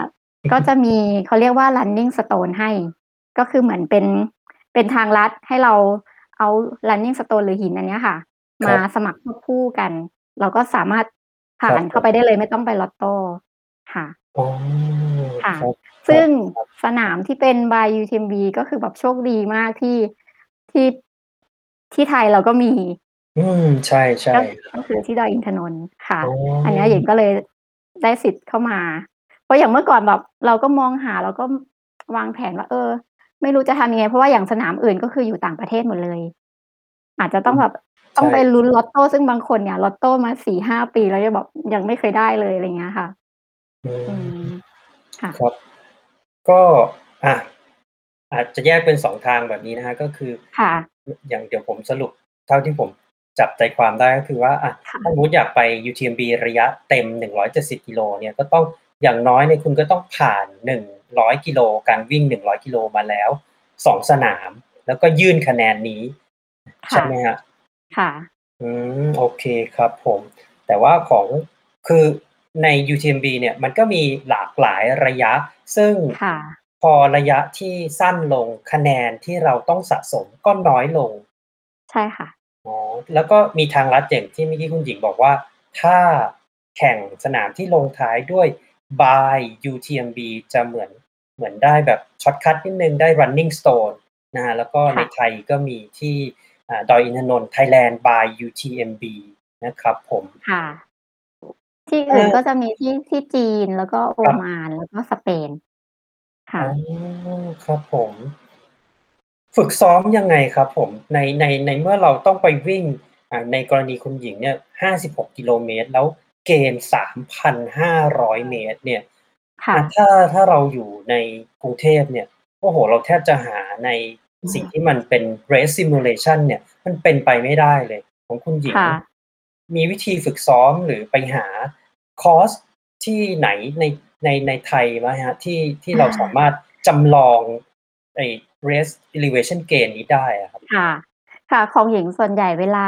ก็จะมี เขาเรียกว่า running stone ให้ ก็คือเหมือนเป็น เป็นทางลัดให้เราเอา running stone หรือหินอันเนี้ยค่ะ คมารับ สมัครควบคู่กัน เราก็สามารถผ่าครันบเข้าไปได้เลย ไม่ต้องไป Lotto ค่ะ อ๋อ ค่ะ ครับซึ่งครับ สนามที่เป็น by UTMB ก็คือแบบโชคดีมากที่ ที่ ที่ไทยเราก็มี อืมใช่ก็ๆก็คือที่ดอยอินทนนท์ค่ะ อ๋อ อันเนี้ยหญิงก็เลยได้สิทธิ์เข้ามา เพราะอย่างเมื่อก่อนแบบเราก็มองหาเราก็วางแผนว่าเออ ไม่รู้จะทำยังไง เพราะว่าอย่างสนามอื่นก็คืออยู่ต่างประเทศหมดเลย อาจจะต้อืองมแบบใต้ชองไปลุ้น Lotto ซึ่งบางคนเนี่ย Lotto มา4-5ปีแล้วยังแบบยังไม่เคยได้เลยอะไรเงี้ยค่ะ อือืม ม ค่ะ ครับ ก็อะอาจจะแยกเป็น2ทางแบบนี้นะครับก็คือ ค่ะ ออย่างเดี๋ยวผมสรุปเท่าที่ผมจับใจความได้ก็คือว่าอะค่ะถ้าสมมุติอยากไป UTMB ระยะเต็ม 170กิโลเนี่ยก็ต้องอย่างน้อยเนี่ยคุณก็ต้องผ่าน 100กิโลการวิ่ง 100กิโลมาแล้ว2สนาม แล้วก็ยื่นคะแนนนี้คใช่่ะไหมครับ?ค่ะ อืมโอเคครับผม แต่ว่าของคือใน UTMB เนี่ยมันก็มีหลากหลายระยะ ซึ่งค่ะ พอระยะที่สั้นลง คะแนนที่เราต้องสะสมก็น้อยลง ใช่ค่ะ อ๋อ แล้วก็มีทางลัดอย่างที่เมื่อกี้คุณหญิงบอกว่า ถ้าแข่งสนามที่ลงท้ายด้วย by UTMB จะเหมือนเหมือนได้แบบ shortcut นิดหนึ่งได้ running stone นะครับแล้วก็คในไทยก็มีที่อ่าดอยอินทนนท์ Thailand by UTMB นะครับผม ค่ะ เออที่อื่นก็จะมีที่ที่จีนแล้วก็โอมานครับแล้วก็สเปน ค่อ๋ะ อ ครับผม ฝึกซ้อมยังไงครับผม?ใน ใน ในเมื่อเราต้องไปวิ่ง อ่า ในกรณีคุณหญิงเนี่ย 56 กิโลเมตร แล้วเกณฑ์ 3,500 เมตรเนี่ยค่อะะถ้า ถ้าเราอยู่ในกรุงเทพเนี่ย โอ้โฮ เราแทบจะหาในสิ่งที่มันเป็น race simulation เนี่ย มันเป็นไปไม่ได้เลย ของคุณหญิคง่ะ มีวิธีฝึกซ้อม หรือไปหาคอร์สที่ไหนในในในไทยไหมครับ?ที่ที่อเราสาามารถจำลองไอ้ race elevation gain นี้ได้อะครับค่ะ ค่ะของหญิงส่วนใหญ่เวลา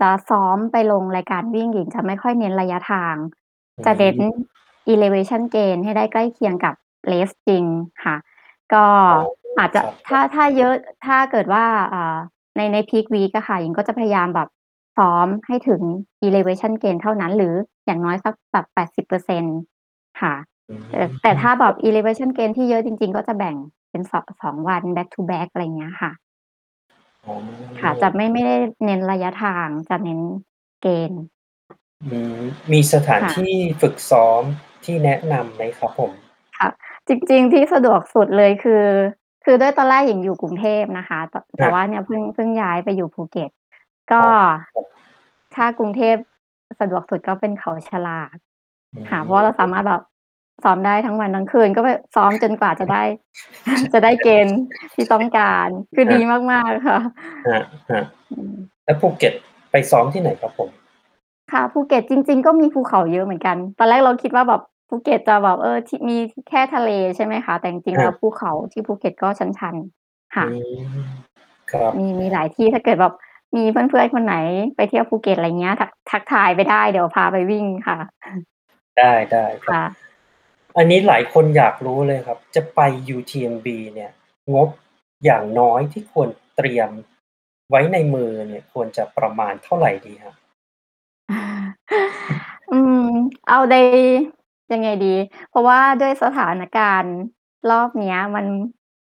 จะซ้อมไปลงรายการวิ่งหญิงจะไม่ค่อยเน้นระยะทางอืจะเน้นม elevation gain ให้ได้ใกล้เคียงกับ race จริงค่ะ ก็อ๋ออาจจะครับถ้าถ้าเยอะถ้าเกิดว่าอ่าในใน peak week อะค่ะหญิงก็จะพยายามแบบซ้อมให้ถึง elevation gain เท่านั้น หรืออย่างน้อยสักแบบ80%ค่ะอื แต่แต่ถ้าแบมบ elevation gain ที่เยอะจริง ๆ ก็จะแบ่งเป็นส2วัน back to back อะไรเงี้ยค่ะ อ๋อ ค่ะ จะไม่ ไม่ได้เน้นระยะทาง จะเน้นเกณฑ์ อืม มีสถานค่ะ ที่ฝึกซ้อมที่แนะนำไหมครับผม?ค่ะ จริง ๆ ที่สะดวกสุดเลยคือ คือด้วยตอนแรกหญิงอยู่กรุงเทพนะคะตแตค่รับ ว่าเนี่ยเพิ่ง เพิ่งย้ายไปอยู่ภูเก็ต กอ็๋อครับ ถ้ากรุงเทพสะดวกสุดก็เป็นเขาฉลากอืค่ะ เพราะว่าเราสามารถแบบ ซ้อมได้ทั้งวันทั้งคืน ก็ไปซ้อมจนกว่าจะได้ จะได้เกณฑ์ที่ต้องการ คือครับดีมากๆค่ะครับอืมๆแล้วภูเก็ตไปซ้อมที่ไหนครับผม?ค่ะภูเก็ตจริง ๆ ก็มีภูเขาเยอะเหมือนกัน ตอนแรกเราคิดว่าแบบภูเก็ตจะแบบเออที่มีแค่ทะเลใช่ไหมคะ แต่จริงๆครับภูเขาที่ภูเก็ตก็ชันๆค่ะอืมครับมีมีหลายที่ถ้าเกิดแบบมีเพื่อนๆคนไหนไปเที่ยวภูเก็ตอะไรเงี้ยทักทักทายไปได้เดี๋ยวพาไปวิ่งค่ะ ได้ได้ครัค่บะ อันนี้หลายคนอยากรู้เลยครับ จะไป UTMB เนี่ย งบอย่างน้อยที่ควรเตรียมไว้ในมือเนี่ย ควรจะประมาณเท่าไรดีครับ?อืม เอาในยังไงดี เพราะว่าด้วยสถานการณ์รอบเนี้ย มัน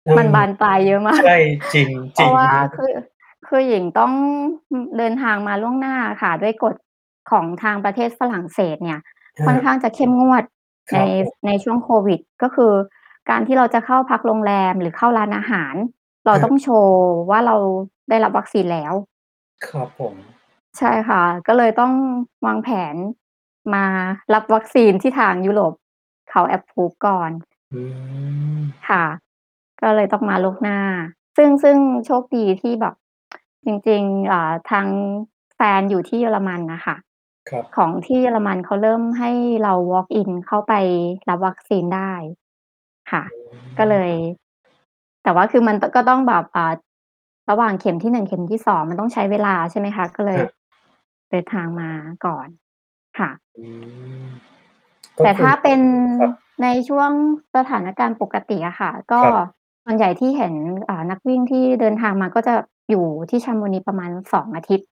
อืมันมบานปลายเยอะมากใช่จริงเพจริราะงว่าครับคือ คือหญิงต้องอืมเดินทางมาล่วงหน้าอะค่ะ ด้วยกฎของทางประเทศฝรั่งเศสเนี่ยอาค่อนข้างจะเข้มงวด คใน รับผม ในช่วงโควิด ก็คือการที่เราจะเข้าพักโรงแรม หรือเข้าร้านอาหาร เราอาต้องโชว์ว่า เราได้รับวัคซีนแล้ว ครับผม ใช่ค่ะ ก็เลยต้องวางแผนมารับวัคซีนที่ทางยุโรปเขา approve ก่อน อืม ค่ะ ก็เลยต้องมาล่วงหน้า ซึ่ง ซึ่งโชคดีที่แบบ จริง ๆ อ่า ทางแฟนอยู่ที่เยอรมันน่ะค่ะ ครับ ของที่เยอรมันเขาเริ่มให้เรา walk in เข้าไปรับวัคซีนได้ค่ะ อืมก็เลยแต่ว่าคือมัน ต ก็ต้องแบบ อ่า ระหว่างเข็มที่ 1 เข็มที่ 2 มันต้องใช้เวลา ใช่ไหมคะ ก็เลยครับ เดินทางมาก่อนค่ะ อืม ก็แต่คืถ้าอ เป็นครับ ในช่วงสถานการณ์ปกติอะค่ะ ก็ครับ ส่วนใหญ่ที่เห็น อ่า นักวิ่งที่เดินทางมาก็จะอยู่ที่ Chamonix ประมาณ 2 อาทิตย์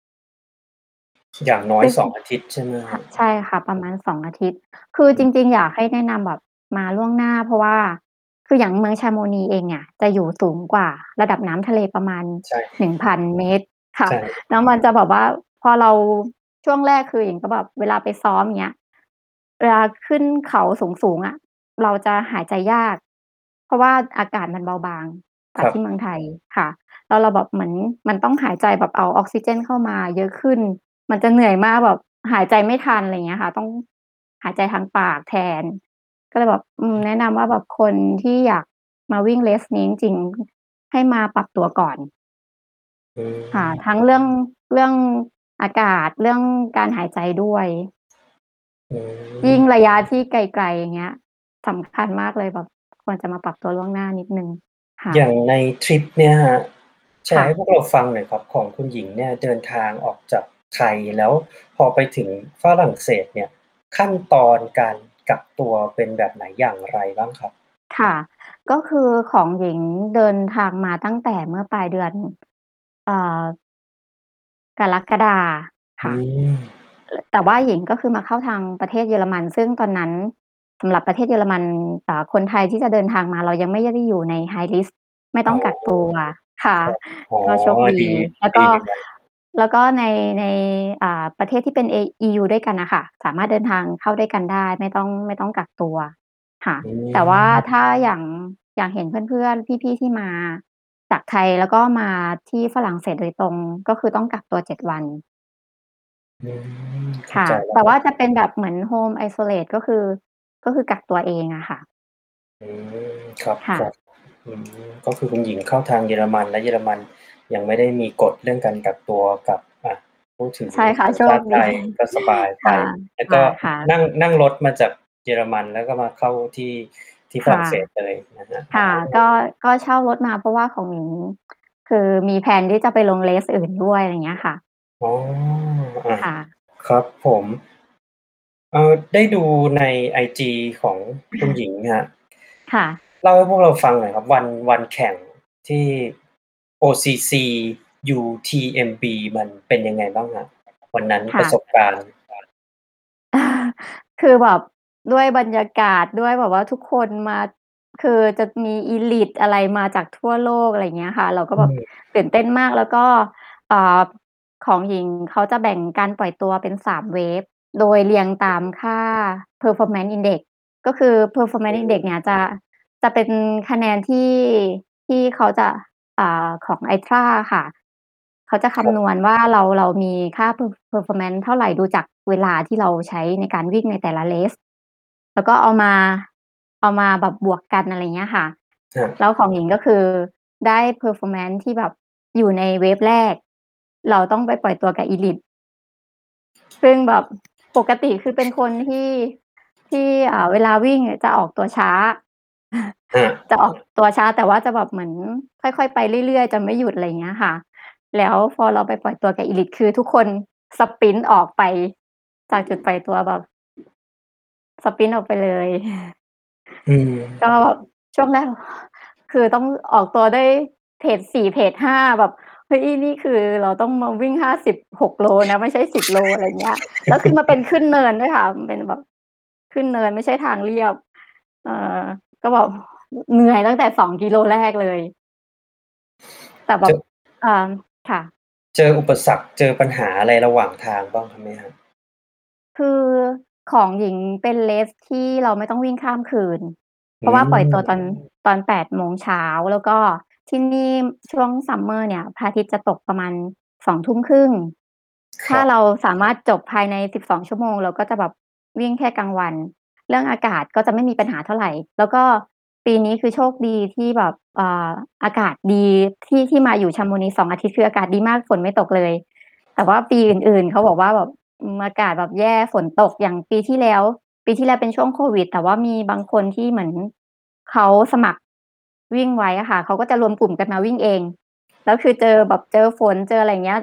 อย่างน้อย ซึ่ง 2 อาทิตย์ใช่ไหมคครั่ะบ?ใช่ค่ะ ประมาณ 2 อาทิตย์ คืออืจมริง ๆ อยากให้แนะนำแบบมาล่วงหน้า เพราะว่า คืออย่างเมือง Chamonix เองเนี่ย จะอยู่สูงกว่าระดับน้ำทะเลประมาณ ใช่ 1,000 เมตร ค่ะ ใช่ แล้วมันจะแบบว่า พอเรา ช่วงแรก คือหญิงก็แบบเวลาไปซ้อม อย่างเงี้ย เวลาขึ้นเขาสูง ๆ อะ เราจะหายใจยาก เพราะว่าอากาศมันเบาบางกว่าครับที่เมืองไทย ค่ะ แล้วเราแบบเหมือน มันต้องหายใจแบบเอาออกซิเจนเข้ามาเยอะขึ้น มันจะเหนื่อยมากแบบหายใจไม่ทันอะไรอย่างเงี้ยค่ะ ต้องหายใจทางปากแทน ก็เลยแบบอืมแนะนำว่าแบบคนที่อยากมาวิ่ง race นี้จริงๆให้มาปรับตัวก่อนอืมค่ะ ทั้งเรื่องเรื่องอากาศเรื่องการหายใจด้วยอืยิ่งมระยะที่ไกลๆอย่างเงี้ยสำคัญมากเลยแบบควรจะมาปรับตัวล่วงหน้านิดหนึ่งค่ะอย่างในทริปเนี่ยครับแชค่ร์ให้ะพวกเราฟังหน่อยครับ ของคุณหญิงเนี่ยเดินทางออกจาก ไทยแล้วพอไปถึงฝรั่งเศสเนี่ยขั้นตอนการกักตัวเป็นแบบไหนอย่างไรบ้างครับ?ค่ะ ก็คือของหญิงเดินทางมาตั้งแต่เมื่อปลายเดือนเอ่อกรกฎาอืค่ะมลแต่ว่าหญิงก็คือมาเข้าทางประเทศเยอรมัน ซึ่งตอนนั้นสำหรับประเทศเยอรมันอ่าคนไทยที่จะเดินทางมาเรายังไม่ได้อยู่ใน high risk ไม่ต้อ๋อองกักตัวค่ะครับอ๋อก็โชคดีดีแล้วดก็ีเลยครับ แล้วก็ใน ใน อ่า ประเทศที่เป็น เอ EU ด้วยกันน่ะค่ะ สามารถเดินทางเข้าด้วยกันได้ ไม่ต้อง ไม่ต้องกักตัวค่ะ อืแต่ว่ามถ้าอย่าง อย่างเห็นเพื่อน ๆ พี่ ๆ ที่มาจากไทย แล้วก็มาที่ฝรั่งเศสโดยตรง ก็คือต้องกักตัว 7 วัน อืม เข้คา่ะ ใจแล้แตว่วคร่าับจะเป็นแบบเหมือน home isolate ก็คือ ก็คือกักตัวเองอะค่ะ อืม ครับค่ะครับอืม ก็คือคุณหญิงเข้าทางเยอรมัน และเยอรมัน ยังไม่ได้มีกฎเรื่องการกักตัวกับอะผู้ถือใช่ค่ะสัญโชคดชาติไทียก็สบายไปค่ะแล้วก็ค่ะนั่งนั่งรถมาจากเยอรมันแล้วก็มาเข้าที่ที่ฝค่รั่ะงเศสเลยนะครับคอ๋่ะอก็ก็เช่ารถมาเพราะว่าของหญิงคือมีแพลนที่จะไปลง race อื่นด้วยอะไรอย่างเงี้ยค่ะอ๋ออาค่ะ ครับผมเอ่อได้ดูในไอจีของคุณหญิงครับค่ะเล่าให้พวกเราฟังหน่อยครับ วันวันแข่งที่ OCC UTMB มันเป็นยังไงบ้างครับ?วันนั้นคป่ระะสบการณ์ คือแบบด้วยบรรยากาศด้วยแบบว่าทุกคนมาคือจะมี elite อะไรมาจากทั่วโลกอะไรอย่างเงี้ยค่ะ เราก็อืแบบมตื่นเต้นมากแล้วก็อ่าของหญิงเขาจะแบ่งการปล่อยตัวเป็น3เวฟ โดยเรียงตามค่า performance index ก็คืออื performance index มเนี่ยจะจะเป็นคะแนนที่ที่เขาจะ อ่าของ ITRA อะค่ะ เขาจะคครัำนบวณว่าเราเรามีค่า per performance เท่าไรดูจากเวลาที่เราใช้ในการวิ่งในแต่ละ race แล้วก็เอามาเอามาแบบบวกกันอะไรอย่างเงี้ยค่ะ ครับ แล้วของหญิงก็คือได้ performance ที่แบบอยู่ในเวฟแรก เราต้องไปปล่อยตัวกับ elite ซึ่งแบบปกติคือเป็นคนที่ที่อ่าเวลาวิ่งอะจะออกตัวช้า อา จะออกตัวช้า แต่ว่าจะแบบเหมือนค่อย ๆ ไปเรื่อย ๆ จะไม่หยุด อะไรอย่างเงี้ยค่ะ แล้วพอเราไปปล่อยตัวกับ Elite คือทุกคนสปรินต์ออกไปจากจุดปล่อยตัวแบบ สปรินต์ออกไปเลย อืมก็แบบช่วงแรก คือต้องออกตัวด้วยเพจ 4 เพจ 5 แบบ เฮ้ย นี่คือเราต้องมาวิ่ง 56 โลนะ ไม่ใช่ 10 โล อะไรเงี้ย แล้วคือมันเป็นขึ้นเนินด้วยค่ะ มันเป็นแบบขึ้นเนิน ไม่ใช่ทางเรียบ เอ่อ ก็แบบเหนื่อยตั้งแต่2กิโลแรกเลย แต่แบเจบออ่าค่ะ เจออุปสรรคเจอปัญหาอะไรระหว่างทางบ้างครับไหมครับ?คือของหญิงเป็น race ที่เราไม่ต้องวิ่งข้ามคืน เพอืราะว่าปล่อยตัวตอนมตอน8โมงเช้าแล้วก็ที่นี่ช่วง Summer เนี่ยพระอาทิตย์จะตกประมาณ2ทุ่มครึ่งคถ้ารับเราสามารถจบภายใน12ชั่วโมง เราก็จะแบบวิ่งแค่กลางวัน เรื่องอากาศก็จะไม่มีปัญหาเท่าไร แล้วก็ปีนี้คือโชคดีที่แบบอ่าอากาศดีที่ที่มาอยู่ Chamonix 2อาทิตย์คืออากาศดีมากฝนไม่ตกเลย แต่ว่าปีอื่นๆเขาบอกว่าแบบอากาศแบบแย่ฝนตกอย่างปีที่แล้ว ปีที่แล้วเป็นช่วงโควิด แต่ว่ามีบางคนที่เหมือนเขาสมัครวิ่งไว้ค่ะเขาก็จะรวมกลุ่มกันมาวิ่งเอง แล้วคือเจอแบบเจอฝนเจออะไรเงี้ย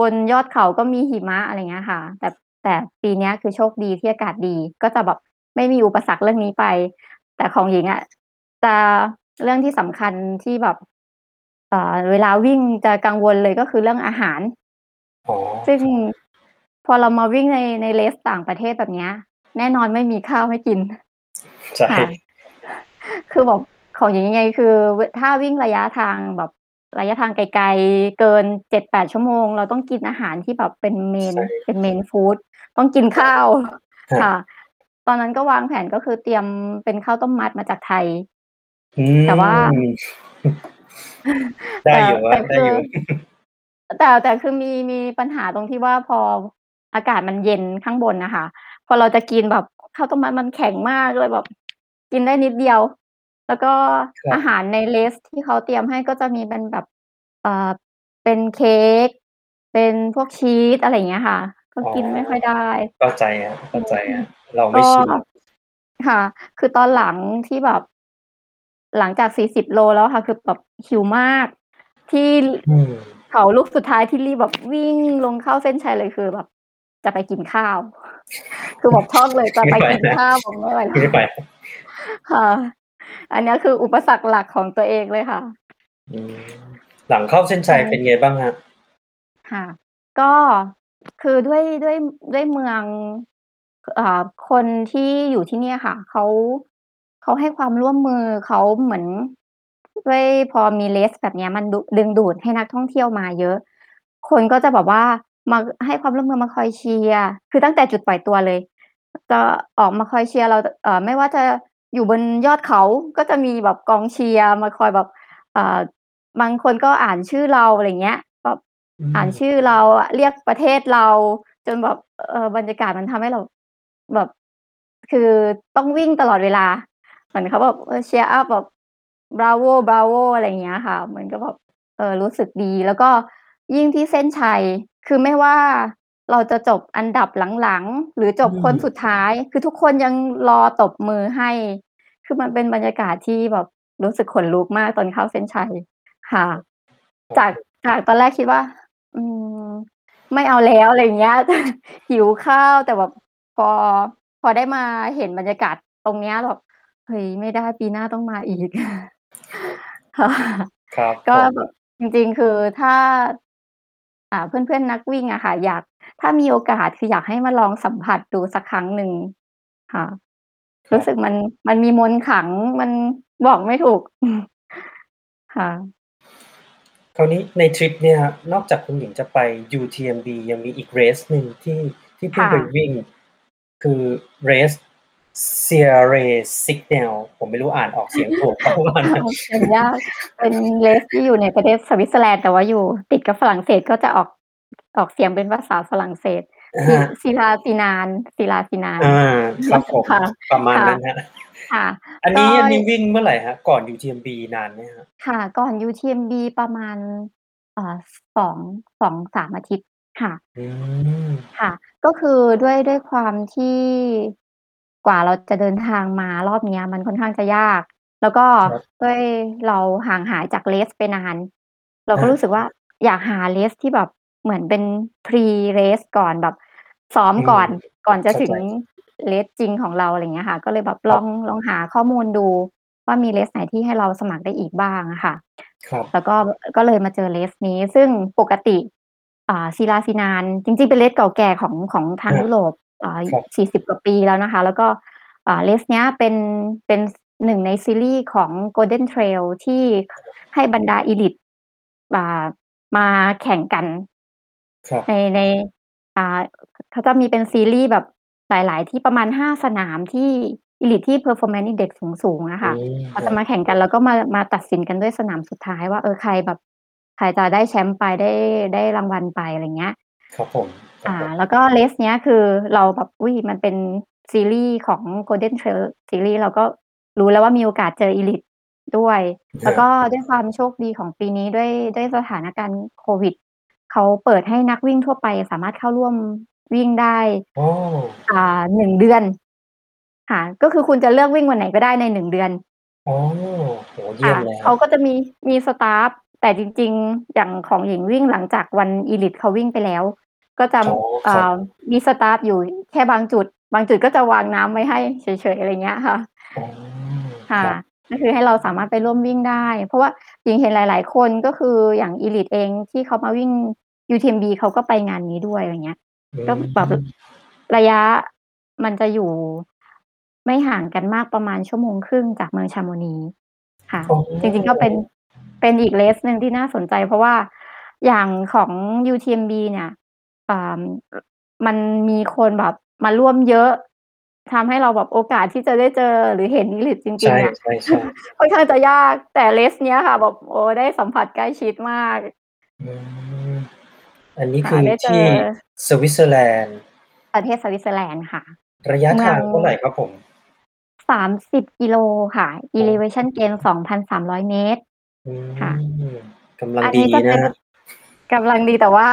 บนยอดเขาก็มีหิมะอะไรเงี้ยค่ะ แต่แต่ปีนี้คือโชคดีที่อากาศดีก็จะแบบ ไม่มีอุปสรรคเรื่องนี้ไป แต่ของหญิงอะจะเรื่องที่สำคัญที่แบบเอ่อเวลาวิ่งจะกังวลเลยก็คือเรื่องอาหารอ๋อซึ่งครับพอเรามาวิ่งในใน race ต่างประเทศแบบเนี้ยแน่นอนไม่มีข้าวให้กินใช่ค่ะคือแบบของหญิงยังไงคือวถ้าวิ่งระยะทางแบบระยะทางไกลๆเกิน7-8ชั่วโมง เราต้องกินอาหารที่แบบเป็นใ main ช่เป็น main food ต้องกินข้าวครัค่ะบ ตอนนั้นก็วางแผนก็คือเตรียมเป็นข้าวต้มมัดมาจากไทย อืแต่ว่ามได้แต่อยู่คแต่รับคได้ืออยู่ แต่แต่คือมีมีปัญหาตรงที่ว่าพออากาศมันเย็นข้างบนน่ะค่ะพอเราจะกินแบบข้าวต้มมัดมันแข็งมากเลยแบบ กินได้นิดเดียว แล้วก็ครัอาบ หารใน race ที่เขาเตรียมให้ก็จะมีเป็นแบบเอ่อเป็นเค้กเป็นพวกชีสอะไรอย่างเงี้ยค่ะ ก็อ๋อ กินไม่ค่อยได้ เข้าใจครับอืเข้าใจคมรับ เรากไม่็ชิน ค่ะ คือตอนหลังที่แบบ หลังจาก 40 โลแล้วค่ะ คือแบบหิวมาก ที่ อืม เขาลูกสุดท้ายที่รีบแบบวิ่งลงเข้าเส้นชัยเลย คือแบบจะไปกินข้าว คือแบบท่องเลย จะไม่ไปไหวกินแล้วข้าวบอกไม่ไหวแล้ไม่วไหวค่ะ อันเนี้ยคืออุปสรรคหลักของตัวเองเลยค่ะ อืม หลังเข้าเส้นใชชัย่เป็นไงบ้างครับ?ค่ะ ก็ คือด้วย ด้วย ด้วยเมือง อ่า คนที่อยู่ที่เนี่ยค่ะ เขา เขาให้ความร่วมมือ เขาเหมือน ด้วย พอมี race แบบเนี้ย มันดุ ดึงดูดให้นักท่องเที่ยวมาเยอะ คนก็จะแบบว่ามาให้ความร่วมมือ มาคอยเชียร์ คือตั้งแต่จุดปล่อยตัวเลย จะออกมาคอยเชียร์เรา ต เอ่อ ไม่ว่าจะอยู่บนยอดเขา ก็จะมีแบบกองเชียร์มาคอยแบบ อ่า บางคนก็อ่านชื่อเรา อะไรอย่างเงี้ย แบบอือ่านมชื่อเรา เรียกประเทศเรา จนแบบ เอ่อบรรยากาศมันทำให้เรา แบบ คือต้องวิ่งตลอดเวลา เหมือนเขาแบบ เออ cheer up แบบ Bravo Bravo อะไรอย่างเงี้ยค่ะ มันก็แบบ เออ รู้สึกดี แล้วก็ยิ่งที่เส้นชัย คือไม่ว่าเราจะจบอันดับหลัง ๆ หรือจอืบคนสุมดท้าย คือทุกคนยังรอตบมือให้ คือมันเป็นบรรยากาศที่แบบรู้สึกขนลุกมากตอนเข้าเส้นชัย ค่ะครับจากจากตอนแรกคิดว่า อืม ไม่เอาแล้ว อะไรอย่างเงี้ย หิวข้าว แต่แบบ พอ พอได้มาเห็นบรรยากาศตรงเนี้ยแบบเฮ้ยไม่ได้ปีหน้าต้องมาอีกค่ะครับก็ผมแบบจริงๆคือถ้า อ่า เพื่อนๆนักวิ่งอะค่ะ อยาก ถ้ามีโอกาสคืออยากให้มาลองสัมผัสดูสักครั้งหนึ่งค่ะ ครรัู้บ สึกมันมันมีมนต์ขลังมันบอกไม่ถูก ค่ะ คราวนี้ในทริปเนี่ยครับนอกจากคุณหญิงจะไป UTMB ยังมีอีก race หนึ่งที่ที่เพิค่งไปะวิ่ง คือ race Sierre Signal ผมไม่รู้อ่านออกเสียงถูกเปล่าเออเขียนยากเป็น race ที่อยู่ในประเทศสวิตเซอร์แลนด์แต่ว่าอยู่ติดกับฝรั่งเศสก็จะออกออกเสียงเป็นภาษาฝรั่งเศสอะซิฮะ Sirasinan Sirasinan อาครับผมค่ะประมาณค่ะนั้นครับค่ะอันก็นี้อันนี้วิ่งเมื่อไหร่ครับ?ก่อน UTMB นานไหมครับ?ค่ะ ก่อน UTMB ประมาณอ่า2 2-3อาทิตย์ค่ะอืมค่ะ ก็คือด้วย ด้วยความที่ กว่าเราจะเดินทางมารอบเนี้ยมันค่อนข้างจะยาก แล้วก็ครับ ด้วยเราห่างหายจาก race ไปนาน เราอก็รู้าสึกว่า อยากหา race ที่แบบเหมือนเป็น pre race ก่อนแบบซ้อมอืมก่อน ก่อนจะเข้าถึงใจ race จริงของเรา อะไรอย่างเงี้ยค่ะ ก็เลยแบบคลรัอบ ง ลองหาข้อมูลดูว่า มี race ไหนที่ให้เราสมัครได้อีกบ้างอะค่ะ ครับ แล้วก็ ก็เลยมาเจอ race นี้ ซึ่งปกติ อ่าศิลาซินาน จริง ๆ เป็น race เก่าแก่ของของทางอายุโรป อ่า ครับ 40 กว่าปีแล้วนะคะ แล้วก็ อ่า race เนี้ยเป็น เป็น หนึ่งในซีรีส์ของ Golden Trail ที่ให้บรรดา elite อ่า มาแข่งกัน ครับ ใน ใน อ่า เขาจะมีเป็นซีรีส์แบบหลาย ๆ ที่ประมาณ 5 สนามที่ elite ที่ performance index สูง ๆ อะอืค่ะ ม เขาคจะรับ มาแข่งกัน แล้วก็มา มาตัดสินกันด้วยสนามสุดท้ายว่า เออ ใครแบบ ใครจะได้แชมป์ไปได้ได้รางวัลไปอะไรเงี้ย ครับผมครัอ่บผามแล้วก็ race เนี้ยคือเราแบบอุ๊ยมันเป็นซีรีส์ของ Golden Trail ซีรีส์เราก็รู้แล้วว่ามีโอกาสเจอ elite ด้วย คแล้รัวก็บด้วยความโชคดีของปีนี้ด้วยด้วยสถานการณ์โควิด เขาเปิดให้นักวิ่งทั่วไปสามารถเข้าร่วมวิ่งได้อ๋ออ่า1เดือน ค่ะ ก็คือคุณจะเลือกวิ่งวันไหนก็ได้ใน1เดือนอ๋อโอ้โฮเยคี่่ยะมเลยคเขรัาบ ก็จะมีมีสตาฟ แต่จริง ๆ อย่างของหญิงวิ่งหลังจากวัน elite เขาวิ่งไปแล้ว ก็จะอ๋อเอ่ครับอมีสตาฟอยู่แค่บางจุด บางจุดก็จะวางน้ำไว้ให้เฉยๆอะไรเงี้ยค่ะ อ๋อค่ะครับ ก็คือให้เราสามารถไปร่วมวิ่งได้ เพราะว่าหญิงเห็นหลาย ๆ คนก็คืออย่าง elite เองที่เขามาวิ่ง UTMB เขาก็ไปงานนี้ด้วยอะไรเงี้ย อืก็แบบมระยะมันจะอยู่ไม่ห่างกันมากประมาณชั่วโมงครึ่งจากเมืองชาโมนีค่ะ อ๋อจริง ๆ ก็เป็น เป็นอีก race หนึ่งที่น่าสนใจ เพราะว่าอย่างของ UTMB เนี่ยอ่ามันมีคนแบบมาร่วมเยอะทำให้เราแบบโอกาสที่จะได้เจอหรือเห็น elite จริงๆเนี่ยใช่ๆๆค่อนข้างจะยากแต่ race เนี้ยค่ะแบบโอ้ได้สัมผัสใกล้ชิดมากอืมอันนี้ค่ะคือได้เจอที่สวิตเซอร์แลนด์ ประเทศสวิตเซอร์แลนด์ค่ะ ระยะเมืทอางงเท่าไรครับผม30กิโลค่ะอ๋อ elevation gain 2,300เมตร อืม ค่ะ กำลังดีนะครับ อันดีนี้จะเป็น กำลังดี แต่ว่า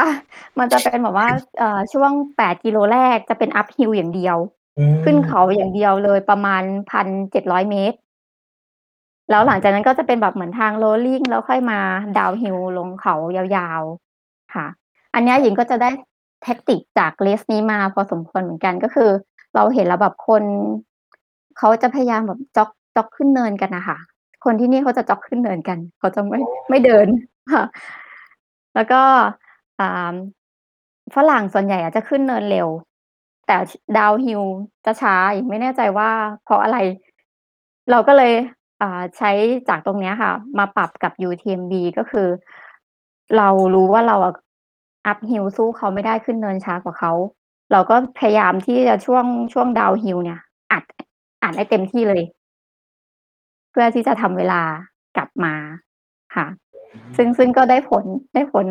มันจะเป็นแบบว่า เอ่อ ช่วง 8 กิโลแรกจะเป็น uphill อย่างเดียว อืม ขึ้นเขาอย่างเดียวเลยประมาณ 1,700 เมตร แล้วหลังจากนั้นก็จะเป็นแบบเหมือนทาง rolling แล้วค่อยมา downhill ลงเขายาว ๆ ค่ะ อันเนี้ยหญิงก็จะได้ tactic จาก race นี้มาพอสมควรเหมือนกัน ก็คือเราเห็นแล้วแบบคน เขาจะพยายามแบบจ็อก จ็อกขึ้นเนินกันน่ะค่ะ คนที่นี่เขาจะจ็อกขึ้นเนินกัน เขาจะไม่อ๋ไม่อเดินค่ะแล้วก็อ่าฝรั่งส่วนใหญ่อะจะขึ้นเนินเร็ว แต่ช downhill จะช้าหญิงไม่แน่ใจว่าเพราะอะไร เราก็เลยอ่าใช้จากตรงเนี้ยค่ะ มาปรับกับ UTMB ก็คือ เรารู้ว่าเราอะ uphill สู้เขาไม่ได้ขึ้นเนินช้ากว่าเขา เราก็พยายามที่จะช่วงช่วง downhill เนี่ย อัดอัดให้เต็มที่เลย เพื่อที่จะทำเวลากลับมาค่ะอืซึ่งมซึ่งก็ได้ผลได้ผล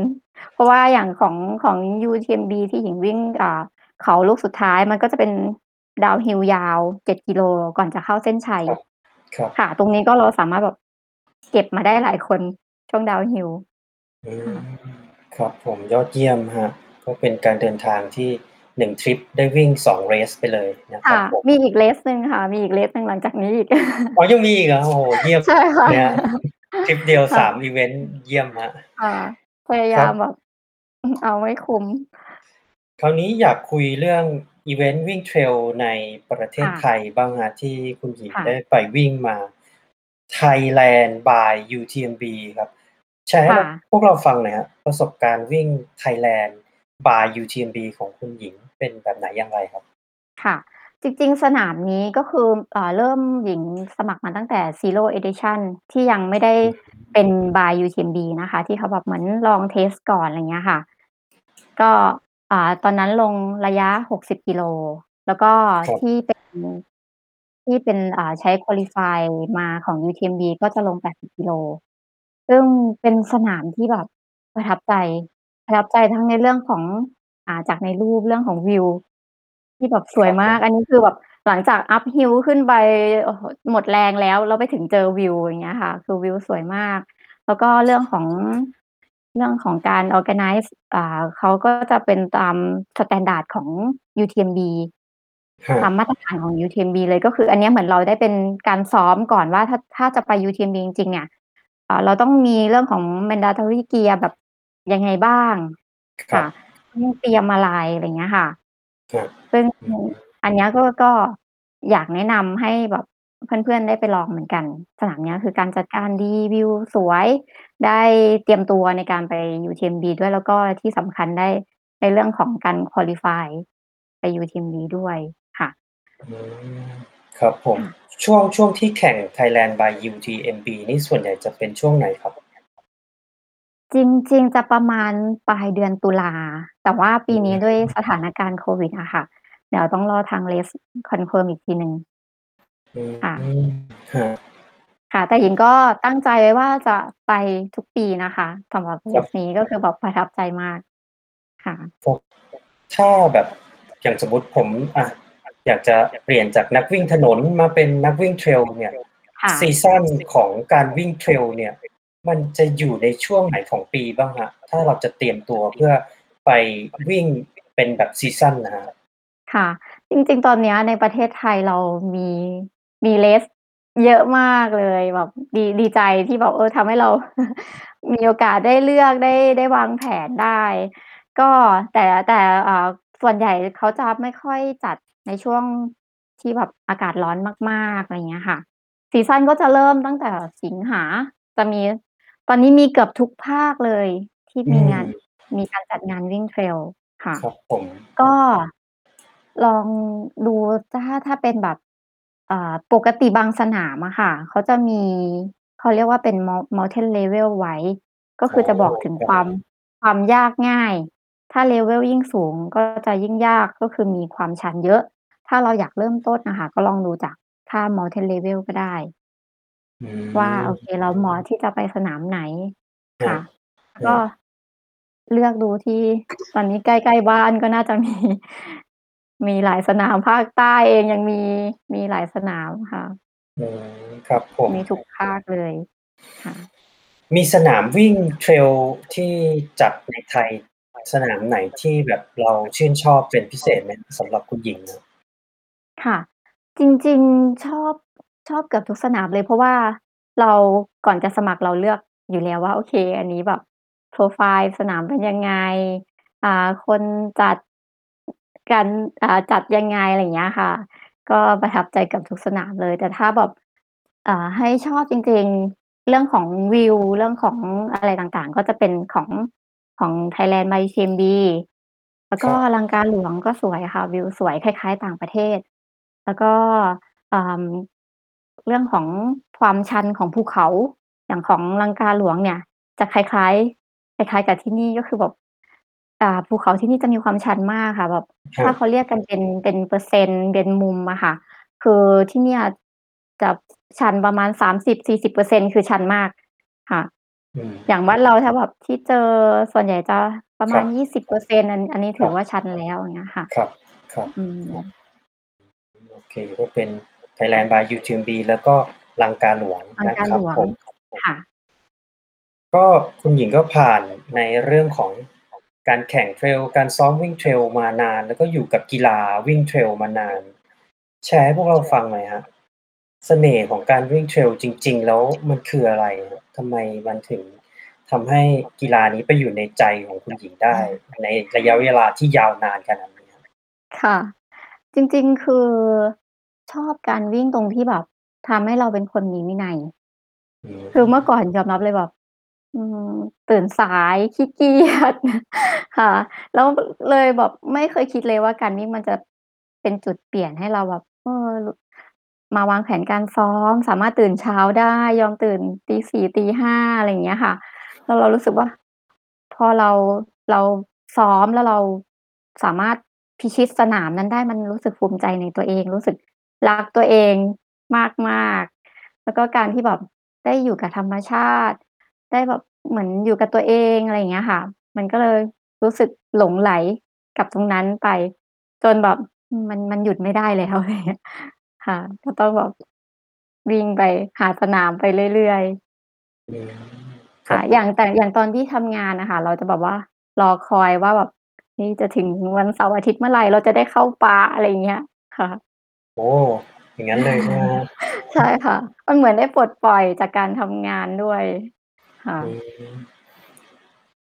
เพราะว่าอย่างของของ UTMB ที่หญิงวิ่งอ่าเขาลูกสุดท้ายมันก็จะเป็น downhill ยาว7กิโลก่อนจะเข้าเส้นชัยครับครับค่ะ ตรงนี้ก็เราสามารถแบบเก็บมาได้หลายคนช่วง downhill อืค่ะมครับผมยอดเยี่ยมครับก็เป็นการเดินทางที่ 1ทริปได้วิ่ง2 race ไปเลยนะคค่รัะบผมมีอีก race หนึ่งค่ะ มีอีก race หนึ่งหลังจากนี้อีกอ๋อยังมีอีกเหรอ?โอ้โฮเยี่ยมใช่ค่ะเนี่ยทริปเดียวค่ะ3อิเวนต์เยี่ยมครับค่ะพยาคยารับมแบบอือเอาให้คุ้ม คราวนี้อยากคุยเรื่องอิเวนต์วิ่ง Trail ในประเทค่ศะไทยบ้างครับที่คุณหญิงค่ได้ะไปวิ่งมา Thailand by UTMB ครับแชร์คให้่เราะพวกเราฟังหน่อยครับประสบการณ์วิ่ง Thailand by UTMB ของคุณหญิงเป็นแบบไหนอย่างไรครับ?ค่ะ จริงๆ สนามนี้ก็คืออ่าเริ่มหญิงสมัครมาตั้งแต่ Zero Edition ที่ยังไม่ได้อืมเป็น by UTMB นะคะ ที่เขาแบบเหมือนลองเทสต์ก่อนอะไรเงี้ยค่ะ ก็อ่าตอนนั้นลงระยะ 60 กิโล แล้วก็ครับที่เป็นที่เป็นอ่าใช้ qualify มาของ UTMB ก็จะลง 80 กิโล ซึ่งเป็นสนามที่แบบประทับใจ ประทับใจทั้งในเรื่องของ อ่า จากในรูป เรื่องของวิว ที่แบบสวยมครับผากมอันนี้คือแบบหลังจาก uphill ขึ้นไป โอ้โฮ หมดแรงแล้ว แล้วไปถึงเจอวิว อย่างเงี้ยค่ะ คือวิวสวยมาก แล้วก็เรื่องของ เรื่องของการ organize อ่า เขาก็จะเป็นตาม standard ของ UTMB ครับ ตามมาตรฐานของ UTMB เลย ก็คืออันเนี้ยเหมือนเราได้เป็นการซ้อมก่อนว่า ถ้า ถ้าจะไป UTMB จริง ๆ เนี่ย อ่า เราต้องมีเรื่องของ mandatory gear แบบ ยังไงบ้าง ครับ ค่ะ ต้องเตรียมอะไร อะไรเงี้ยค่ะ ครับ ซึ่ง อืม อันเนี้ยก็ ก็อยากแนะนำให้แบบเพื่อน ๆ ได้ไปลองเหมือนกัน สนามเนี้ย คือการจัดการดี วิวสวย ได้เตรียมตัวในการไป UTMB ด้วย แล้วก็ที่สำคัญได้ในเรื่องของการ qualify ไป UTMB ด้วยค่ะ อืม ครับผม ค่ะ ช่วง ช่วงที่แข่ง Thailand by UTMB นี่ส่วนใหญ่จะเป็นช่วงไหนครับ? จริง ๆ จะประมาณปลายเดือนตุลา แต่ว่าปีนี้ด้วยอืมสถานการณ์โควิดอะค่ะ เดี๋ยวต้องรอทาง Race confirm อีกทีหนึ่ง อืมค่ะครับ ค่ะ แต่หญิงก็ตั้งใจไว้ว่าจะไปทุกปีนะคะ สำหรับครับ Race นี้ ก็คือแบบประทับใจมาก ค่ะพวกถ้าแบบ อย่างสมมุติผม อะ อยากจะเปลี่ยนจากนักวิ่งถนนมาเป็นนักวิ่ง Trail เนี่ย ค่ะ season ของการวิ่ง Trail เนี่ย มันจะอยู่ในช่วงไหนของปีบ้างครับ?ถ้าเราจะเตรียมตัวเพื่อไปวิ่งเป็นแบบ season นะครับ ค่ะ จริง ๆ ตอนเนี้ยในประเทศไทยเรามี มี Race เยอะมากเลยแบบดี ดีใจที่แบบ เออ ทำให้เรา มีโอกาสได้เลือก ได้ ได้วางแผนได้ ก็ แต่ แต่ อ่า ส่วนใหญ่เขาจะไม่ค่อยจัดในช่วงที่แบบอากาศร้อนมาก ๆ อะไรอย่างเงี้ยค่ะ ซีซันก็จะเริ่มตั้งแต่สิงหา จะมี อนนี้มีเกือบทุกภาคเลยที่อืมีมงานมีการจัดงานวิ่ง Trail ค่ะครับผมก็ลองดูถ้าถ้าเป็นแบบอ่าปกติบางสนามอะค่ะ เขาจะมีเขาเรียกว่าเป็น Mou Mountain Level ไว้ ก็คือ๋ออจะบอกถึงครับความความยากง่าย ถ้า level ยิ่งสูงก็จะยิ่งยากก็คือมีความชันเยอะ ถ้าเราอยากเริ่มต้นน่ะค่ะก็ลองดูจากค่า Mountain Level ก็ได้ อืว่า โอมเคเราเหมาะที่จะไปสนามไหน ครัค่ะบแล้วคก็รับเลือกดูที่ ตอนนี้ใกล้ ๆ บ้านก็น่าจะ มี มีหลายสนาม ภาคใต้เองยังมี มีหลายสนามค่ะ อืม ครับผม มีทุกภาคเลยค่ะ มีสนามวิ่ง Trail ที่จัดในไทย สนามไหนที่แบบเราชื่นชอบเป็นพิเศษไหม?สำหรับคุณหญิงอะค่ะ จริง ๆ ชอบ ชอบเกือบทุกสนามเลย เพราะว่าเรา ก่อนจะสมัครเราเลือกอยู่แล้วว่า โอเค อันนี้แบบ โพรไฟล์สนามเป็นยังไง อ่า คนจัด การ อ่า จัดยังไง อะไรอย่างเงี้ยค่ะ ก็ประทับใจเกือบทุกสนามเลย แต่ถ้าแบบ อ่า ให้ชอบจริง ๆ เรื่องของวิว เรื่องของอะไรต่าง ๆ ก็จะเป็นของ ของ Thailand by UTMB แล้วคก็รับลังกาหลวงก็สวยค่ะ วิวสวยคล้าย ๆ ต่างประเทศ แล้วก็ อ่า เรื่องของความชันของภูเขาอย่างของลังกาหลวงเนี่ย จะคล้ายๆคล้ายๆกับที่นี่ก็คือแบบอ่าภูเขาที่นี่จะมีความชันมากค่ะแบบครัถ้าบเขาเรียกกันเป็นเป็นเปอร์เซ็นต์เป็นมุมอะค่ะ คือที่เนี่ยจะชันประมาณ30-40%คือชันมากค่ะอืมอย่างบ้านเราถ้าแบบที่เจอส่วนใหญ่จะประมครัาณบ20%อันอันนี้ถครืับอว่าชันแล้วอย่างเงี้ยค่ะ ครับ ครับอืมโอเคก็เป็น Thailand by UTMB แล้วก็ลังกาหลวงลังนะกาครัหบลวงผมค่ะก็คุณหญิงก็ผ่านในเรื่องของการแข่ง Trail การซ้อมวิ่ง Trail มานาน แล้วก็อยู่กับกีฬาวิ่ง Trail มานาน แชร์ให้พวกเราฟังหน่อยครับเสน่ห์ของการวิ่ง Trail จริง ๆ แล้วมันคืออะไรครับ?ทำไมมันถึงทำให้กีฬานี้ไปอยู่ในใจของคุณหญิงได้ ในระยะเวลาที่ยาวนานขนาดนี้ครับ?ค่ะ จริง ๆ คือ ชอบการวิ่งตรงที่แบบทำให้เราเป็นคนมีวินัย อืมคือเมื่อก่อนยอมรับเลยแบบ อืม ตื่นสายขี้เกียจ ค่ะ แล้วเลยแบบไม่เคยคิดเลยว่าการวิ่งมันจะเป็นจุดเปลี่ยนให้เราแบบ เออรมาวางแผนการซ้อม สามารถตื่นเช้าได้ ยอมตื่นตี4ตี5อะไรอย่างเงี้ยค่ะ แล้วเรารู้สึกว่า พอเรา เราซ้อมแล้วเราสามารถพิชิตสนามนั้นได้ มันรู้สึกภูมิใจในตัวเอง รู้สึก รักตัวเองมาก ๆ แล้วก็การที่แบบได้อยู่กับธรรมชาติ ได้แบบเหมือนอยู่กับตัวเอง อะไรอย่างเงี้ยค่ะ มันก็เลยรู้สึกหลงใหลกับตรงนั้นไป จนแบบอืมมัน มันหยุดไม่ได้แล้ว อะไรอย่างเงี้ย ค่ะ ก็ต้องแบบวิ่งไปหาสนามไปเรื่อย ๆ อืม คครั่ะบอย่างแต่ อย่างตอนที่ทำงานน่ะค่ะ เราจะแบบว่ารอคอยว่าแบบ เฮ้ย จะถึงวันเสาร์อาทิตย์เมื่อไร เราจะได้เข้าป่า อะไรอย่างเงี้ย ค่ะ โอ้อย่างงั้นเลยใช่ไหมครับ?ใช่ค่ะ มันเหมือนได้ปลดปล่อยจากการทำงานด้วย ค่ะ อืม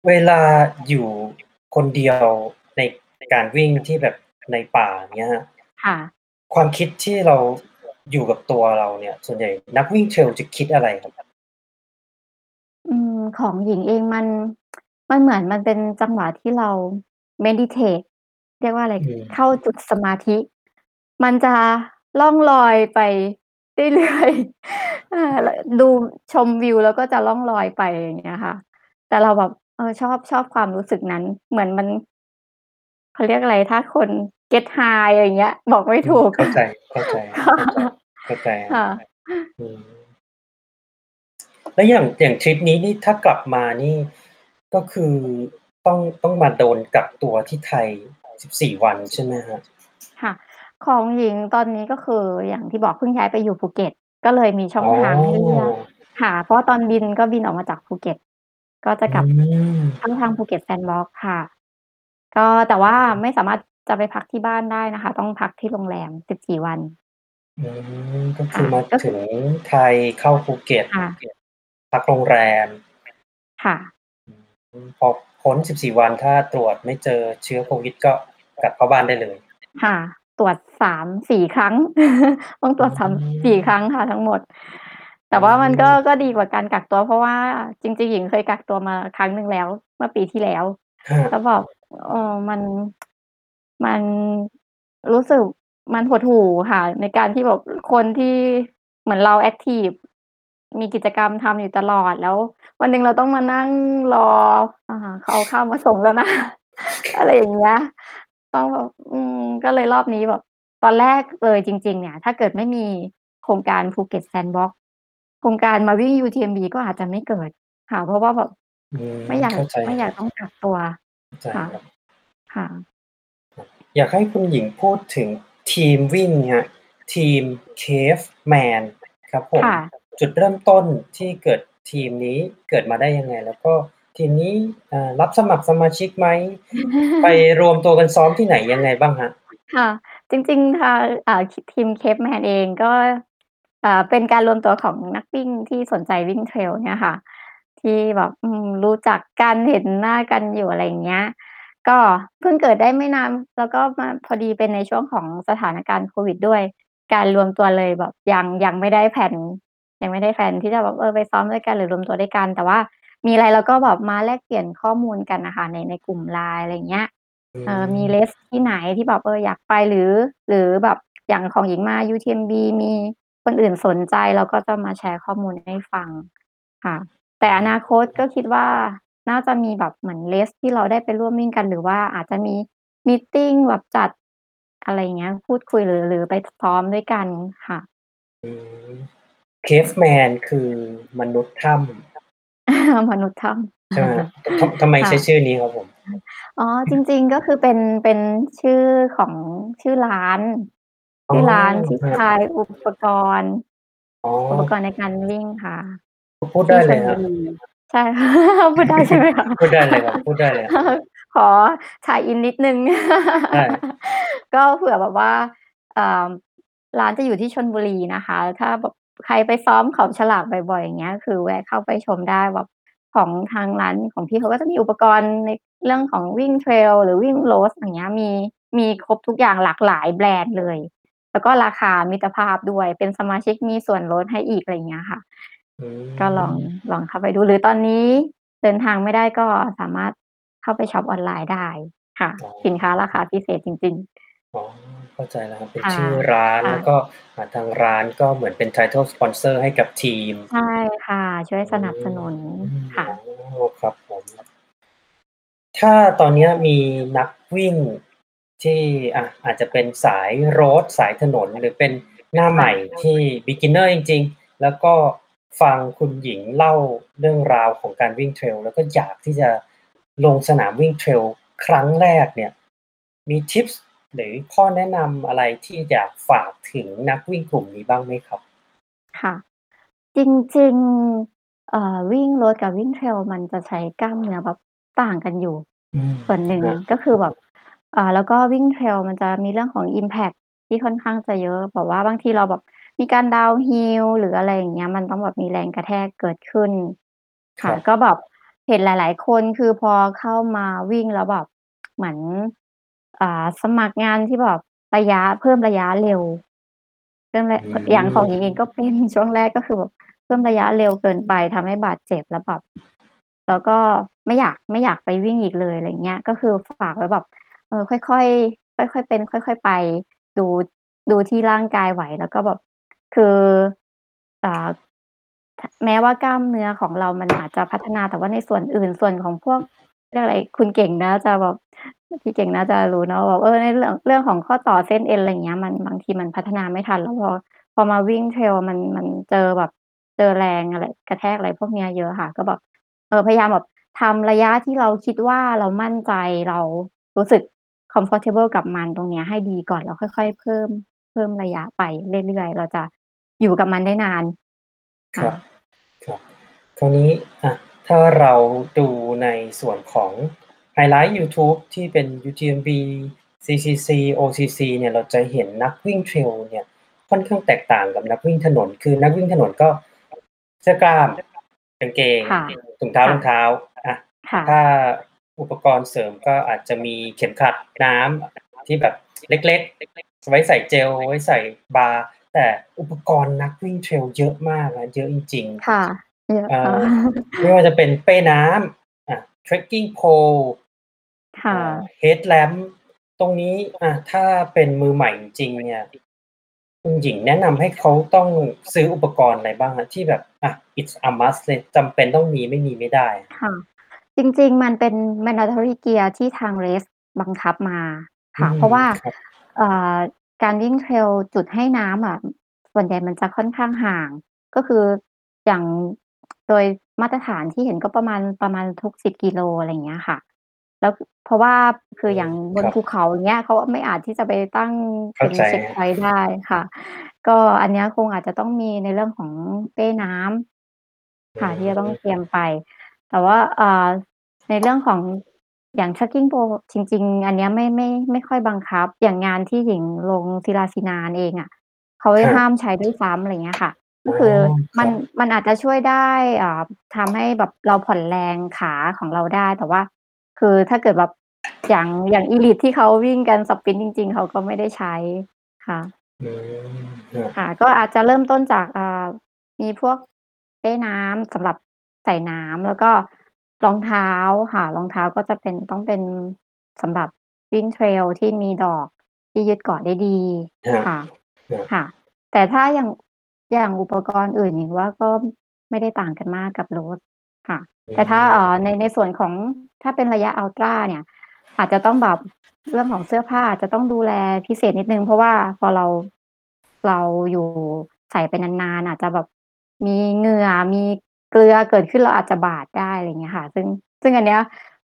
เวลาอยู่คนเดียวในการวิ่งที่แบบในป่า อย่างเงี้ยครับ ค่ะ ความคิดที่เราอยู่กับตัวเราเนี่ย ส่วนใหญ่นักวิ่ง trail จะคิดอะไรครับ?อืม ของหญิงเองมัน มันเหมือนมันเป็นจังหวะที่เรา meditate เรียกว่าอะไร อืม เข้าจุดสมาธิ มันจะล่องลอยไปเรื่อยๆเออแล้วดูชมวิวแล้วก็จะล่องลอยไปอย่างเงี้ยค่ะ แต่เราแบบเออชอบชอบความรู้สึกนั้น เหมือนมันเขาเรียกอะไรถ้าคน get high อะไรอย่างเงี้ย บอกไม่อืถูมกเข้าใจเข้าใจครับเข้าใจเข้าใจคค่รับะอืมแล้วอย่างอย่างทริปนี้นี่ถ้ากลับมานี่ก็คือต้องต้องมาโดนกักตัวที่ไทย14วันใช่ไหมครับ?ค่ะ ของหญิงตอนนี้ ก็คืออย่างที่บอกเพิ่งย้ายไปอยู่ภูเก็ต ก็เลยมีอ๋อ ช่องทางให้เลือก ค่ะ เพราะว่าตอนบินก็บินออกมาจากภูเก็ต ก็จะอืม กลับเข้าทางภูเก็ต Sandbox ค่ะ ก็ แต่ว่าไม่สามารถจะไปพักที่บ้านได้นะคะ ต้องพักที่โรงแรม 14 วัน อืม ก็คค่ะ ก็คือมาถึงไทย เข้าภูเก็ต ค่ะ พักโรงแรม ค่ะ อืม พอพ้น 14 วัน ถ้าตรวจไม่เจอเชื้อโควิด ก็กลับเข้าบ้านได้เลย ค่ะ ตรวจ3-4ครั้ง ต้องตอืรวจ3-4คมรั้งค่ะทั้งหมด แตอื่ว่ามันก็มก็ดีกว่าการกักตัว เพราะว่าจริงๆหญิงเคยกักตัวมาครั้งหนึ่งแล้ว เมื่อปีที่แล้วครัแล้บวแบบเออมันมันรู้สึกมันหดหู่ค่ะ ในการที่แบบคนที่เหมือนเราแอ็กทิฟมีกิจกรรมทำอยู่ตลอดแล้ว วันหนึ่งเราต้องมานั่งรออ่าเขาเอาข้าวมาส่งแล้วนะ อะไรอย่างเงี้ย ต้องแบบ อืม ก็เลยรอบนี้แบบ ตอนแรกเลยจริง ๆ เนี่ย ถ้าเกิดไม่มีโครงการภูเก็ต Sandbox โครงการมาวิ่ง UTMB ก็อาจจะไม่เกิดค่ะ เพราะว่าแบบ อืม ไม่อยากเข้าใจไม่อยครัากบ ต้องกักตัวเข้าใจค่ะ ครับ ค่ะ ครับ อยากให้คุณหญิงพูดถึงทีมวิ่งครับ ทีม Caveman ครับผคม่ะ จุดเริ่มต้นที่เกิด ทีมนี้เกิดมาได้ยังไง?แล้วก็ ทีมนี้อ่ารับสมัครสมาชิกไหม?ไปรวมตัวกันซ้อมที่ไหนยังไงบ้างครับ?ค่ะ จริงๆทางอ่าทีม Caveman เองก็อ่าเป็นการรวมตัวของนักวิ่งที่สนใจวิ่ง trail เนี่ยค่ะ ที่แบบอืมรู้จักกันเห็นหน้ากันอยู่อะไรอย่างเงี้ย ก็เพิ่งเกิดได้ไม่นานแล้วก็มาพอดีเป็นในช่วงของสถานการณ์โควิดด้วย การรวมตัวเลยแบบยังยังไม่ได้แพลนยังไม่ได้แพลนที่จะแบบเออไปซ้อมด้วยกันหรือรวมตัวด้วยกันแต่ว่า มีอะไรเราก็แบบมาแลกเปลี่ยนข้อมูลกันน่ะค่ะในในกลุ่ม LINE อะไรอย่างเงี้ยอืเออมีม race ที่ไหนที่แบบเอออยากไปหรือ หรือแบบอย่างของหญิงมา UTMB มีคนอื่นสนใจ เราก็จะมาแชร์ข้อมูลให้ฟังค่ะ แต่อนาคตก็คิดว่าน่าจะมีแบบเหมือน race ที่เราได้ไปร่วมวิ่งกัน หรือว่าอาจจะมีมีตติงแบบจัด อะไรอย่างเงี้ย พูดคุยหรือหรือไปซ้อมด้วยกันค่ะ อืม Caveman คือมนุษย์ถ้ำ มนุษย์ถ้ำใช่ไหม?ทำไมใช้ชื่อนี้ครับผม?อ๋อจริง ๆก็คือเป็นเป็นชื่อของชื่อร้านชื่อร้านที่ขายอุปกรณ์อุปกรณ์ในการวิ่งค่ะ พูดได้เลยครับใช่พูดได้ใช่ไหมคะ?พูดได้เลยครับพูดได้เลยขอ tie in นิดนึงก็เผื่อแบบว่าร้านจะอยู่ที่ชลบุรีนะคะ ถ้าแบบใครไปซ้อมเขาฉลากบ่อยๆอย่างเงี้ย คือแวะเข้าไปชมได้แบบ ของทางร้านของพี่เขาก็จะมีอุปกรณ์ในเรื่องของวิ่ง trail หรือวิ่ง road อย่างเงี้ยมีมีครบทุกอย่างหลากหลายแบรนด์เลย แล้วก็ราคามิตรภาพด้วย เป็นสมาชิกมีส่วนลดให้อีกอะไรอย่างเงี้ยค่ะอืก็ลองมลองเข้าไปดูหรือตอนนี้เดินทางไม่ได้ก็สามารถเข้าไปช็อปออนไลน์ได้ค่ะอ๋อสินค้าราคาพิเศษจริงๆอ๋อ เข้าใจแล้วครับเป็นค่ะชื่อร้านค่แล้วะก็อ่าทางร้านก็เหมือนเป็น title sponsor ให้กับทีม ใช่ค่ะ ช่วยอืสนับสนุนมค่อ๋ะอครับผม ถ้าตอนเนี้ยมีนักวิ่งที่อะอาจจะเป็นสาย road สายถนนหรือเป็นหน้าใคหม่่ะที่ beginner จริง ๆ แล้วก็ฟังคุณหญิงเล่าเรื่องราวของการวิ่ง trail แล้วก็อยากที่จะลงสนามวิ่ง trail ครั้งแรกเนี่ย มีทิปส์ หรือข้อแนะนำอะไรที่อยากฝากถึงนักวิ่งกลุ่มนี้บ้างไหมครับ?ค่ะ จริง ๆ เอ่อ วิ่ง road กับวิ่ง trail มันจะใช้กล้ามเนื้อแบบต่างกันอยู่ อืม ส่วนหนึ่งครับ ก็คือแบบ อ่า แล้วก็วิ่ง trail มันจะมีเรื่องของ อิมแพกต์ที่ค่อนข้างจะเยอะ แบบว่าบางทีเราแบบมีการ downhill หรืออะไรอย่างเงี้ย มันต้องแบบมีแรงกระแทกเกิดขึ้น คค่ระับ ก็แบบเห็นหลาย ๆ คน คือพอเข้ามาวิ่งแล้วแบบ เหมือน อ่า สมัครงานที่แบบระยะ เพิ่มระยะเร็ว เพิ่มระ อือย่างของหญิงมเองก็เป็น ช่วงแรก ก็คือแบบเพิ่มระยะเร็วเกินไป ทำให้บาดเจ็บ แล้วแบบ แล้วก็ไม่อยาก ไม่อยากไปวิ่งอีกเลย อะไรอย่างเงี้ย ก็คือฝากไว้แบบ เออ ค่อย ๆ ค่อย ๆ เป็น ค่อย ๆ ไป ดู ดูที่ร่างกายไหว แล้วก็แบบ คือ อ่าทแม้ว่ากล้ามเนื้อของเรามันอาจจะพัฒนา แต่ว่าในส่วนอื่น ส่วนของพวก เรียกอะไร คุณเก่งน่าจะแบบ พี่เก่งน่าจะรู้เนาะแบบเออในเรื่องเรื่องของข้อต่อเส้นเอ็นอะไรอย่างเงี้ย มันบางทีมันพัฒนาไม่ทัน แล้วพอ พอมาวิ่ง Trail มันมันเจอแบบเจอแรงอะไรกระแทกอะไรพวกเนี้ยเยอะค่ะ ก็แบบเออพยายามแบบทำระยะที่เราคิดว่าเรามั่นใจเรารู้สึก comfortable กับมันตรงเนี้ยให้ดีก่อน แล้วค่อย ๆ เพิ่มเพิ่มระยะไปเรื่อยๆ เราจะอยู่กับมันได้นานค่ะ รับ ครับ คราวนี้อะถ้าเราดูในส่วนของ ไฮไลต์ยูทูบที่เป็น UTMB CCC OCC เนี่ยเราจะเห็นนักวิ่ง Trail เนี่ยค่อนข้างแตกต่างกับนักวิ่งถนน คือนักวิ่งถนนก็เสื้อกล้ามกางเกงค่ะถุงเท้าค่ระองเท้าอะค่ะถ้าอุปกรณ์เสริมก็อาจจะมีเข็มขัดน้ำที่แบบเล็กๆ ไว้ใส่เจล ไว้ใส่บาร์แต่อุปกรณ์นักวิ่ง Trail เยอะมากนะเยอะจริงค่ะเยอะๆเอ่ค่ะอไม่ว่าจะเป็นเป้น้ำอะ Trekking pole ค่อ่าะ headlamp ตรงนี้อะถ้าเป็นมือใหม่จริงๆเนี่ยคุณหญิงแนะนำให้เขาต้องซื้ออุปกรณ์อะไรบ้างครับ?ที่แบบอะ it's a must เลยจำเป็นต้องมีไม่มีไม่ได้ ค่ะ จริง ๆ มันเป็น mandatory gear ที่ทาง Race บังคับมาอืค่ะมเพราะว่าครับเอ่อการวิ่ง Trail จุดให้น้ำอะส่วนใหญ่มันจะค่อนข้างห่าง ก็คืออย่างโดยมาตรฐานที่เห็นก็ประมาณประมาณทุก10กิโลอะไรอย่างเงี้ยค่ะ แล้ว เพราะว่าคือืมออย่างบครับนภูเขาอย่างเงี้ย เขาไม่อาจที่จะไปตั้งเขเป้า็นใจ เช็กพอยต์ได้ค่ะ ก็อันเนี้ยคงอาจจะต้องมีในเรื่องของเป้น้อืำ ค่ะ ที่จะต้องม เตรียมไป แต่ว่า อ่า ในเรื่องของ อย่าง Trekking pole จริง ๆ อันเนี้ยไม่ ไม่ ไม่ค่อยบังคับ อย่างงานที่หญิงลง Silasina เองอะ เขาครัห้าบมใช้ด้วยซ้ำ อะไรอย่างเงี้ยค่ะกอ๋็อคือมันครับมันอาจจะช่วยได้ อ่า ทำให้แบบเราผ่อนแรงขาของเราได้ แต่ว่า คือถ้าเกิดแบบอย่างอย่าง Elite ที่เขาวิ่งกันสปรินต์จริง ๆ เขาก็ไม่ได้ใช้ค่ะอืมครับค่ะ ก็อาจจะเริ่มต้นจากอ่ามีพวกเป้น้ำสำหรับใส่น้ำแล้วก็รองเท้าค่ะรองเท้าก็จะเป็นต้องเป็นสำหรับวิ่ง Trail ที่มีดอกที่ยึดเกาะได้ดีครับค่ะครับค่ะ แต่ถ้าอย่างอย่างอุปกรณ์อื่นหญิงว่าก็ไม่ได้ต่างกันมากกับ Road ค่ะอืแต่ถ้ามเอ่อในในส่วนของถ้าเป็นระยะ Ultra เนี่ย อาจจะต้องแบบเรื่องของเสื้อผ้าอาจจะต้องดูแลพิเศษนิดหนึ่งเพราะว่าพอเราเราอยู่ใส่ไปนานๆ อาจจะแบบมีเหงื่อมีเกลือเกิดขึ้นเราอาจจะบาดได้อะไรอย่างเงี้ยค่ะ ซึ่งซึ่งอันเนี้ย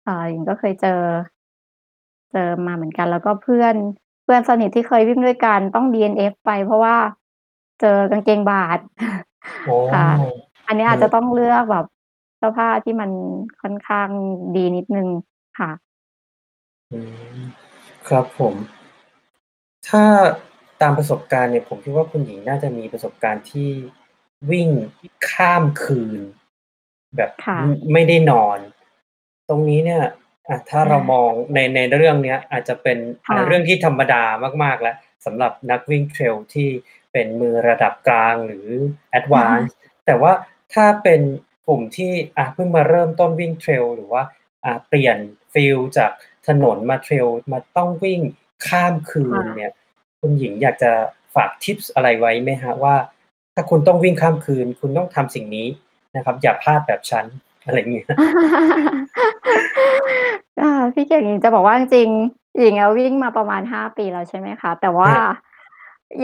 เอ่อหญิงก็เคยเจอ เจอมาเหมือนกัน แล้วก็เพื่อนเพื่อนสนิทที่เคยวิ่งด้วยกันต้อง DNF ไป เพราะว่าเจอกางเกงบาดอ๋อค่ะ อันนี้ครอาจจะับต้องเลือกแบบเสื้อผ้าที่มันค่อนข้างดีนิดหนึ่งค่ะ อืม ครับผม ถ้าตามประสบการณ์เนี่ย ผมคิดว่าคุณหญิงน่าจะมีประสบการณ์ที่วิ่งข้ามคืน แบบค่มะไม่ได้นอน ตรงนี้เนี่ยอะถ้าเรามองในในเรื่องเนี้ย อาจจะเป็นค่ะ อ่าเรื่องที่ธรรมดามาก ๆ แล้วสำหรับนักวิ่ง Trail ที่เป็นมือระดับกลางหรือ advance แต่ว่าถ้าเป็น กลุ่มที่อะเพิ่งมาเริ่มต้นวิ่ง Trail หรือว่าอ่าเปลี่ยน feel จากถนนมา Trail มาต้องวิ่งข้ามคืน ค่ะเนี่ยคุณหญิงอยากจะฝาก tips อะไรไว้ไหมครับว่า ถ้าคุณต้องวิ่งข้ามคืน คุณต้องทำสิ่งนี้นะครับ อย่าพลาดแบบฉันอะไรอย่างเงี้ยอาพี่เก่งหญิงจะบอกว่าจริงๆหญิงอะวิ่งมาประมาณ5ปีแล้วใช่ไหมคะ แต่ว่คารับ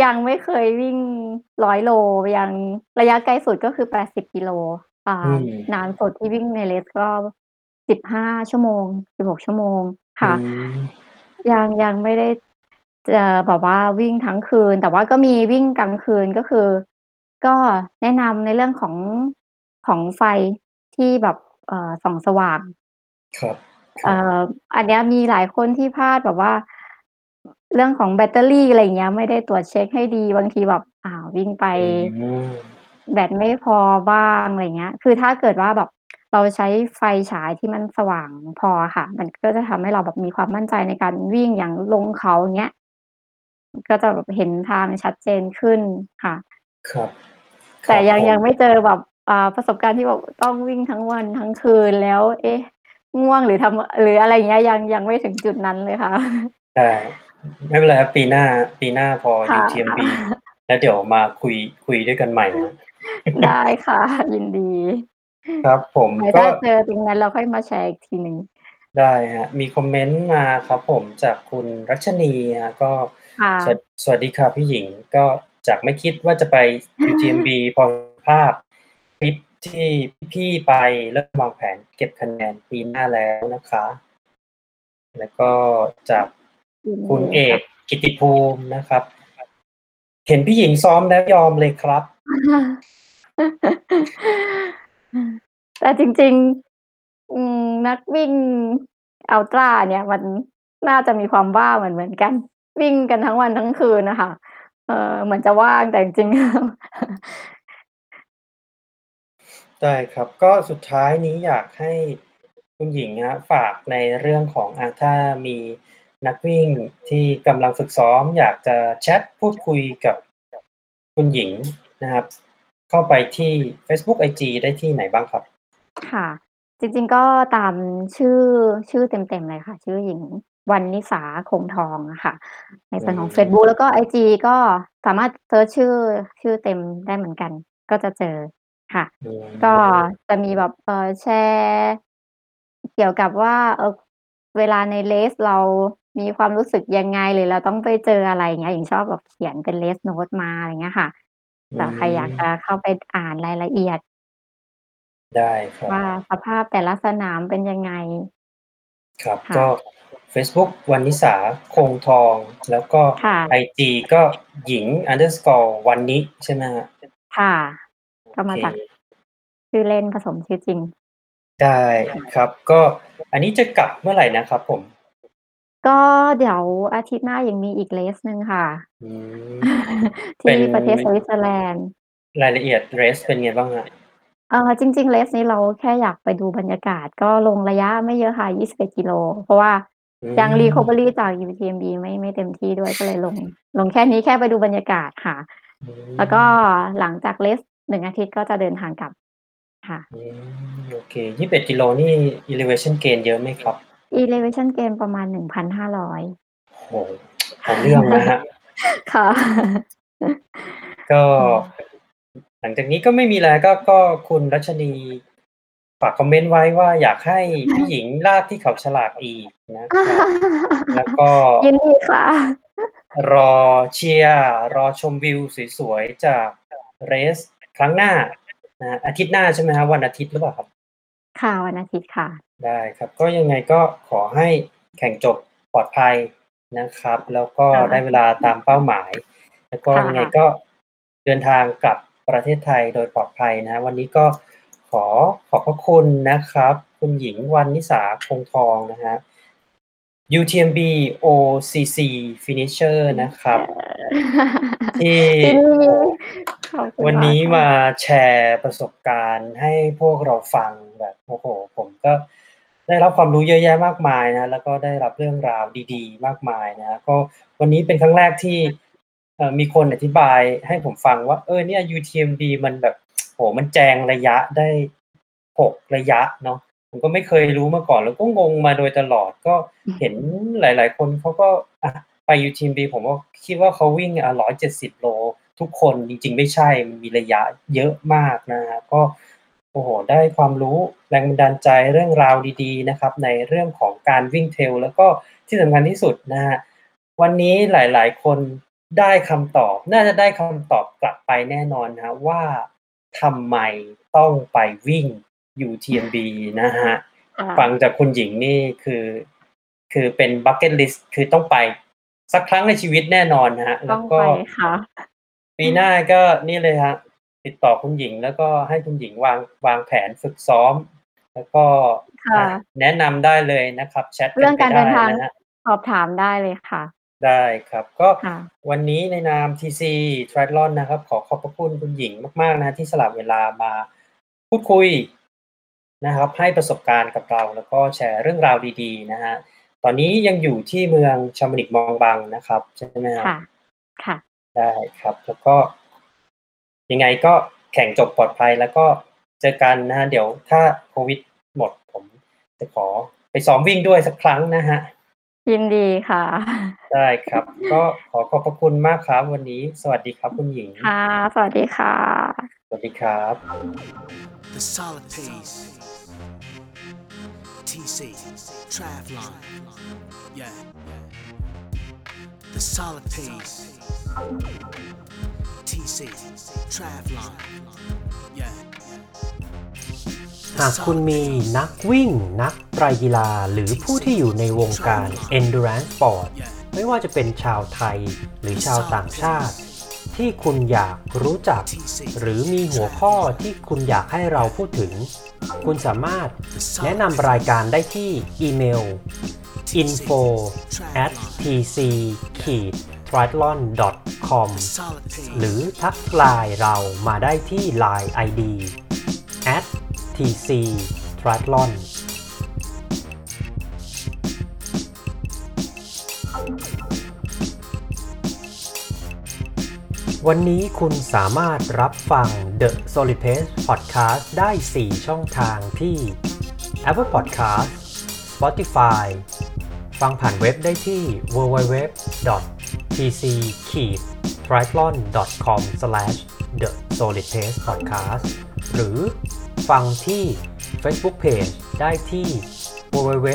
ยังไม่เคยวิ่ง100โลยังระยะไกลสุดก็คือ80กิโล อ่อืา ม นานสุดที่วิ่งใน Race ก็ 15 ชั่วโมง 16 ชั่วโมงอืค่ะ ม ยัง ยังไม่ได้จะแบบว่าวิ่งทั้งคืน แต่ว่าก็มีวิ่งกลางคืน ก็คือ ก็แนะนำในเรื่องของ ของไฟที่แบบ เอ่อ ส่องสว่าง ครับ คเอ่รับ อ อันเนี้ยมีหลายคนที่พลาดแบบว่า เรื่องของแบตเตอรี่ อะไรอย่างเงี้ย ไม่ได้ตรวจเช็กให้ดี บางทีแบบอ่าวิ่งไป อืม แบตไม่พอบ้างอะไรอย่างเงี้ย คือถ้าเกิดว่าแบบเราใช้ไฟฉายที่มันสว่างพออะค่ะ มันก็จะทำให้เราแบบมีความมั่นใจในการวิ่งอย่างลงเขาอย่างเงี้ย ก็จะแบบเห็นทางชัดเจนขึ้นค่ะ ครับคแต่รับยังผยังมไม่เจอแบบอ่าประสบการณ์ที่แบบต้องวิ่งทั้งวันทั้งคืนแล้ว เอ๊ะ ง่วงหรือทำหรืออะไรอย่างเงี้ยยังยังไม่ถึงจุดนั้นเลยค่ะได้ไม่เป็นไรครับปีหน้าปีหน้าพอค่ะ UTMB แล้วเดี๋ยวมาคุยคุยด้วยกันใหม่นะ ได้ค่ะ ยินดีครับผมไว้ก็ถ้าเจอตรงนั้นเราค่อยมาแชร์อีกทีหนึ่งได้ครับมีคอมเมนต์มาครับผมจากคุณรัชนีครับก็ค่ะ สวัสสวัสดีค่ะพี่หญิงก็จากไม่คิดว่าจะไป UTMB พอภาพคลิปที่พี่ๆไปเริ่มวางแผนเก็บคะแนนปีหน้าแล้วนะคะ แล้วก็จาก ยินคุณดีเอค่ะ กกิตติภูมินะครับ เห็นพี่หญิงซ้อมแล้วยอมเลยครับ แต่จริง ๆ อืม นักวิ่ง Ultra เนี่ย มันน่าจะมีความบ้าเหมือนๆกัน วิ่งกันทั้งวันทั้งคืนน่ะค่ะ เออ เหมือนจะว่างแต่จริงๆแล้วได้ครับ ก็สุดท้ายนี้อยากให้คุณหญิงครับฝากในเรื่องของ อ่า ถ้ามีนักวิ่งที่กำลังฝึกซ้อม อยากจะแชตพูดคุยกับคุณหญิงนะครับ เข้าไปที่เฟซบุ๊ก IG ได้ที่ไหนบ้างครับ?ค่ะ จริงๆก็ตามชื่อชื่อเต็มๆเลยค่ะ ชื่อหญิงวรรณนิศาคงทองอะค่ะ ในอืส่วนของเฟซบุ๊กแล้วก็ IG ก็สามารถ search ชื่อชื่อเต็มได้เหมือนกัน ก็จะเจอค่ะอืก็มจะมีแบบเอ่อแชร์เกี่ยวกับว่าเออเวลาใน Race เรามีความรู้สึกยังไงหรือเราต้องไปเจออะไรอย่างเงี้ยหญิงชอบแบบเขียนเป็น Race Note มาอะไรอย่างเงี้ยค่ะ อืเผื่อใครอยากจะม เข้าไปอ่านรายละเอียด ได้ครับว่า สภาพแต่ละสนามเป็นยังไง ครับ ค่ะก็เฟซบุ๊ก วรรณิสา คงทอง แล้วก็ค่ะ IG ก็ หญิง underscore วรรณิ ใช่ไหมครับ?ค่ะ โอก็มาเคจาก ชื่อเล่นผสมชื่อจริง ได้ครับ ก็ อันนี้จะกลับเมื่อไหร่นะครับผม? ก็เดี๋ยวอาทิตย์หน้ายังมีอีก Race หนึ่งค่ะ อืม ทเป็ี่น ประเทศสวิตเซอร์แลนด์ รายละเอียด Race เป็นไงบ้างครับ?เอ่อจริงๆ Race นี้เราแค่อยากไปดูบรรยากาศ ก็ลงระยะไม่เยอะค่ะ 21 กิโล เพราะว่าอืยัง ม recovery จาก UTMB ไม่ ไม่เต็มที่ด้วย ก็เลยลง ลงแค่นี้ แค่ไปดูบรรยากาศค่ะ อืแล้วก็ม หลังจาก Race 1อาทิตย์ ก็จะเดินทางกลับค่ะ อืม โอเค 21 กิโลนี่ elevation gain เยอะไหมครับ? Elevation gain ประมาณ1,500โอ้โฮเอาเรื่องนะครับค่ะ ก็อืมหลังจากนี้ก็ไม่มีอะไรก็ก็คุณรัชนีฝากคอมเมนต์ไว้ว่าอยากให้พี่หญิงลากที่เขาฉลากอีกนะครับแล้วก็ยินดีค่ะ รอเชียร์รอชมวิวสวยๆจาก Race ครั้งหน้านะครับอาทิตย์หน้าใช่ไหมครับวันอาทิตย์หรือเปล่าครับ? ค่ะวันอาทิตย์ค่ะ ได้ครับ ก็ยังไงก็ขอให้แข่งจบปลอดภัยนะครับ แล้วก็ค่ะได้เวลาตามเป้าหมาย แล้วก็ค่ะยังไงก็เดินทางกลับประเทศไทยโดยปลอดภัยนะครับวันนี้ก็ขอขอบพระคุณนะครับ คุณหญิงวรรณิสาคงทองนะครับ UTMB OCC Finisher นะครับ ที่ยินโอ้ดีโฮขอบคุณ วันมานีก้ค่มาะแชร์ประสบการณ์ให้พวกเราฟังแบบโอ้โฮผมก็ได้รับความรู้เยอะแยะมากมายนะ แล้วก็ได้รับเรื่องราวดีๆ มากมายนะครับก็วันนี้เป็นครั้งแรกที่เอ่อมีคนอธิบายให้ผมฟังว่า เออเนี่ย UTMB มันแบบโอ้โฮมันแจงระยะได้6ระยะเนาะผมก็ไม่เคยรู้มาก่อน แล้วก็งงมาโดยตลอดก็เห็นหลาย ๆ คนเขาก็อะไป UTMB ผมก็คิดว่าเขาวิ่งอ่า170โล ทุกคนจริง ๆ ไม่ใช่มันมีระยะเยอะมากนะครับก็โอ้โฮได้ความรู้แรงบันดาลใจเรื่องราวดีๆนะครับ ในเรื่องของการวิ่ง Trail แล้วก็ที่สำคัญที่สุดนะครับวันนี้หลายๆ คนได้คำตอบ น่าจะได้คำตอบกลับไปแน่นอนนะครับว่าทำไมต้องไปวิ่ง UTMB นะครับค่ฟัะงจากคุณหญิงนี่คือ คือเป็น bucket list คือต้องไปสักครั้งในชีวิตแน่นอนนะครับตแล้้อวงก็ไปค่ะปีหน้าก็นี่เลยครับติดต่อคุณหญิงแล้วก็ให้คุณหญิงวางวางแผนฝึกซ้อม แล้วก็ค่ะอะแนะนำได้เลยนะครับ แชตเรื่กัอนงไปการไดเดิ้นทาง นะครับสอบถามได้เลยค่ะ ได้ครับ ก็ค่ะ วันนี้ในนาม TC Triathlon นะครับ ขอขอบพระคุณคุณหญิงมาก ๆ นะครับที่สละเวลามาพูดคุยนะครับ ให้ประสบการณ์กับเรา แล้วก็แชร์เรื่องราวดีๆ นะฮะตอนนี้ยังอยู่ที่เมืองชามานิกมองบังนะครับ ใช่ไหมครับ ค่ะ ค่ะ ได้ครับ แล้วก็ ยังไงก็แข่งจบปลอดภัยแล้วก็เจอกันนะฮะเดี๋ยวถ้าโควิดหมดผมจะขอไปซ้อมวิ่งด้วยสักครั้งนะฮะยินดีค่ะ ได้ครับ ก็ขอขอบพระคุณมากครับวันนี้ สวัสดีครับคุณหญิงค่ะสวัสดีค่ะ สวัสดีครับ The solid pace. TC, Travlon. Yeah. The solid pace. TC, Travlon. Yeah. หากคุณมีนักวิ่ง นักไตรกีฬา หรือผู้ที่อยู่ในวงการ endurance sport ไม่ว่าจะเป็นชาวไทยหรือชาวต่างชาติ ที่คุณอยากรู้จัก หรือมีหัวข้อที่คุณอยากให้เราพูดถึง คุณสามารถแนะนำรายการได้ที่อีเมล info at tc triathlon com หรือทักไลน์เรามาได้ที่ Line ID at tc triathlon วันนี้คุณสามารถรับฟัง The Solid Pace Podcast ได้ 4 ช่องทางที่ Apple Podcast Spotify ฟังผ่านเว็บได้ที่ www tc triathlon com the solid pace podcast หรือฟังที่ Facebook Page ได้ที่ www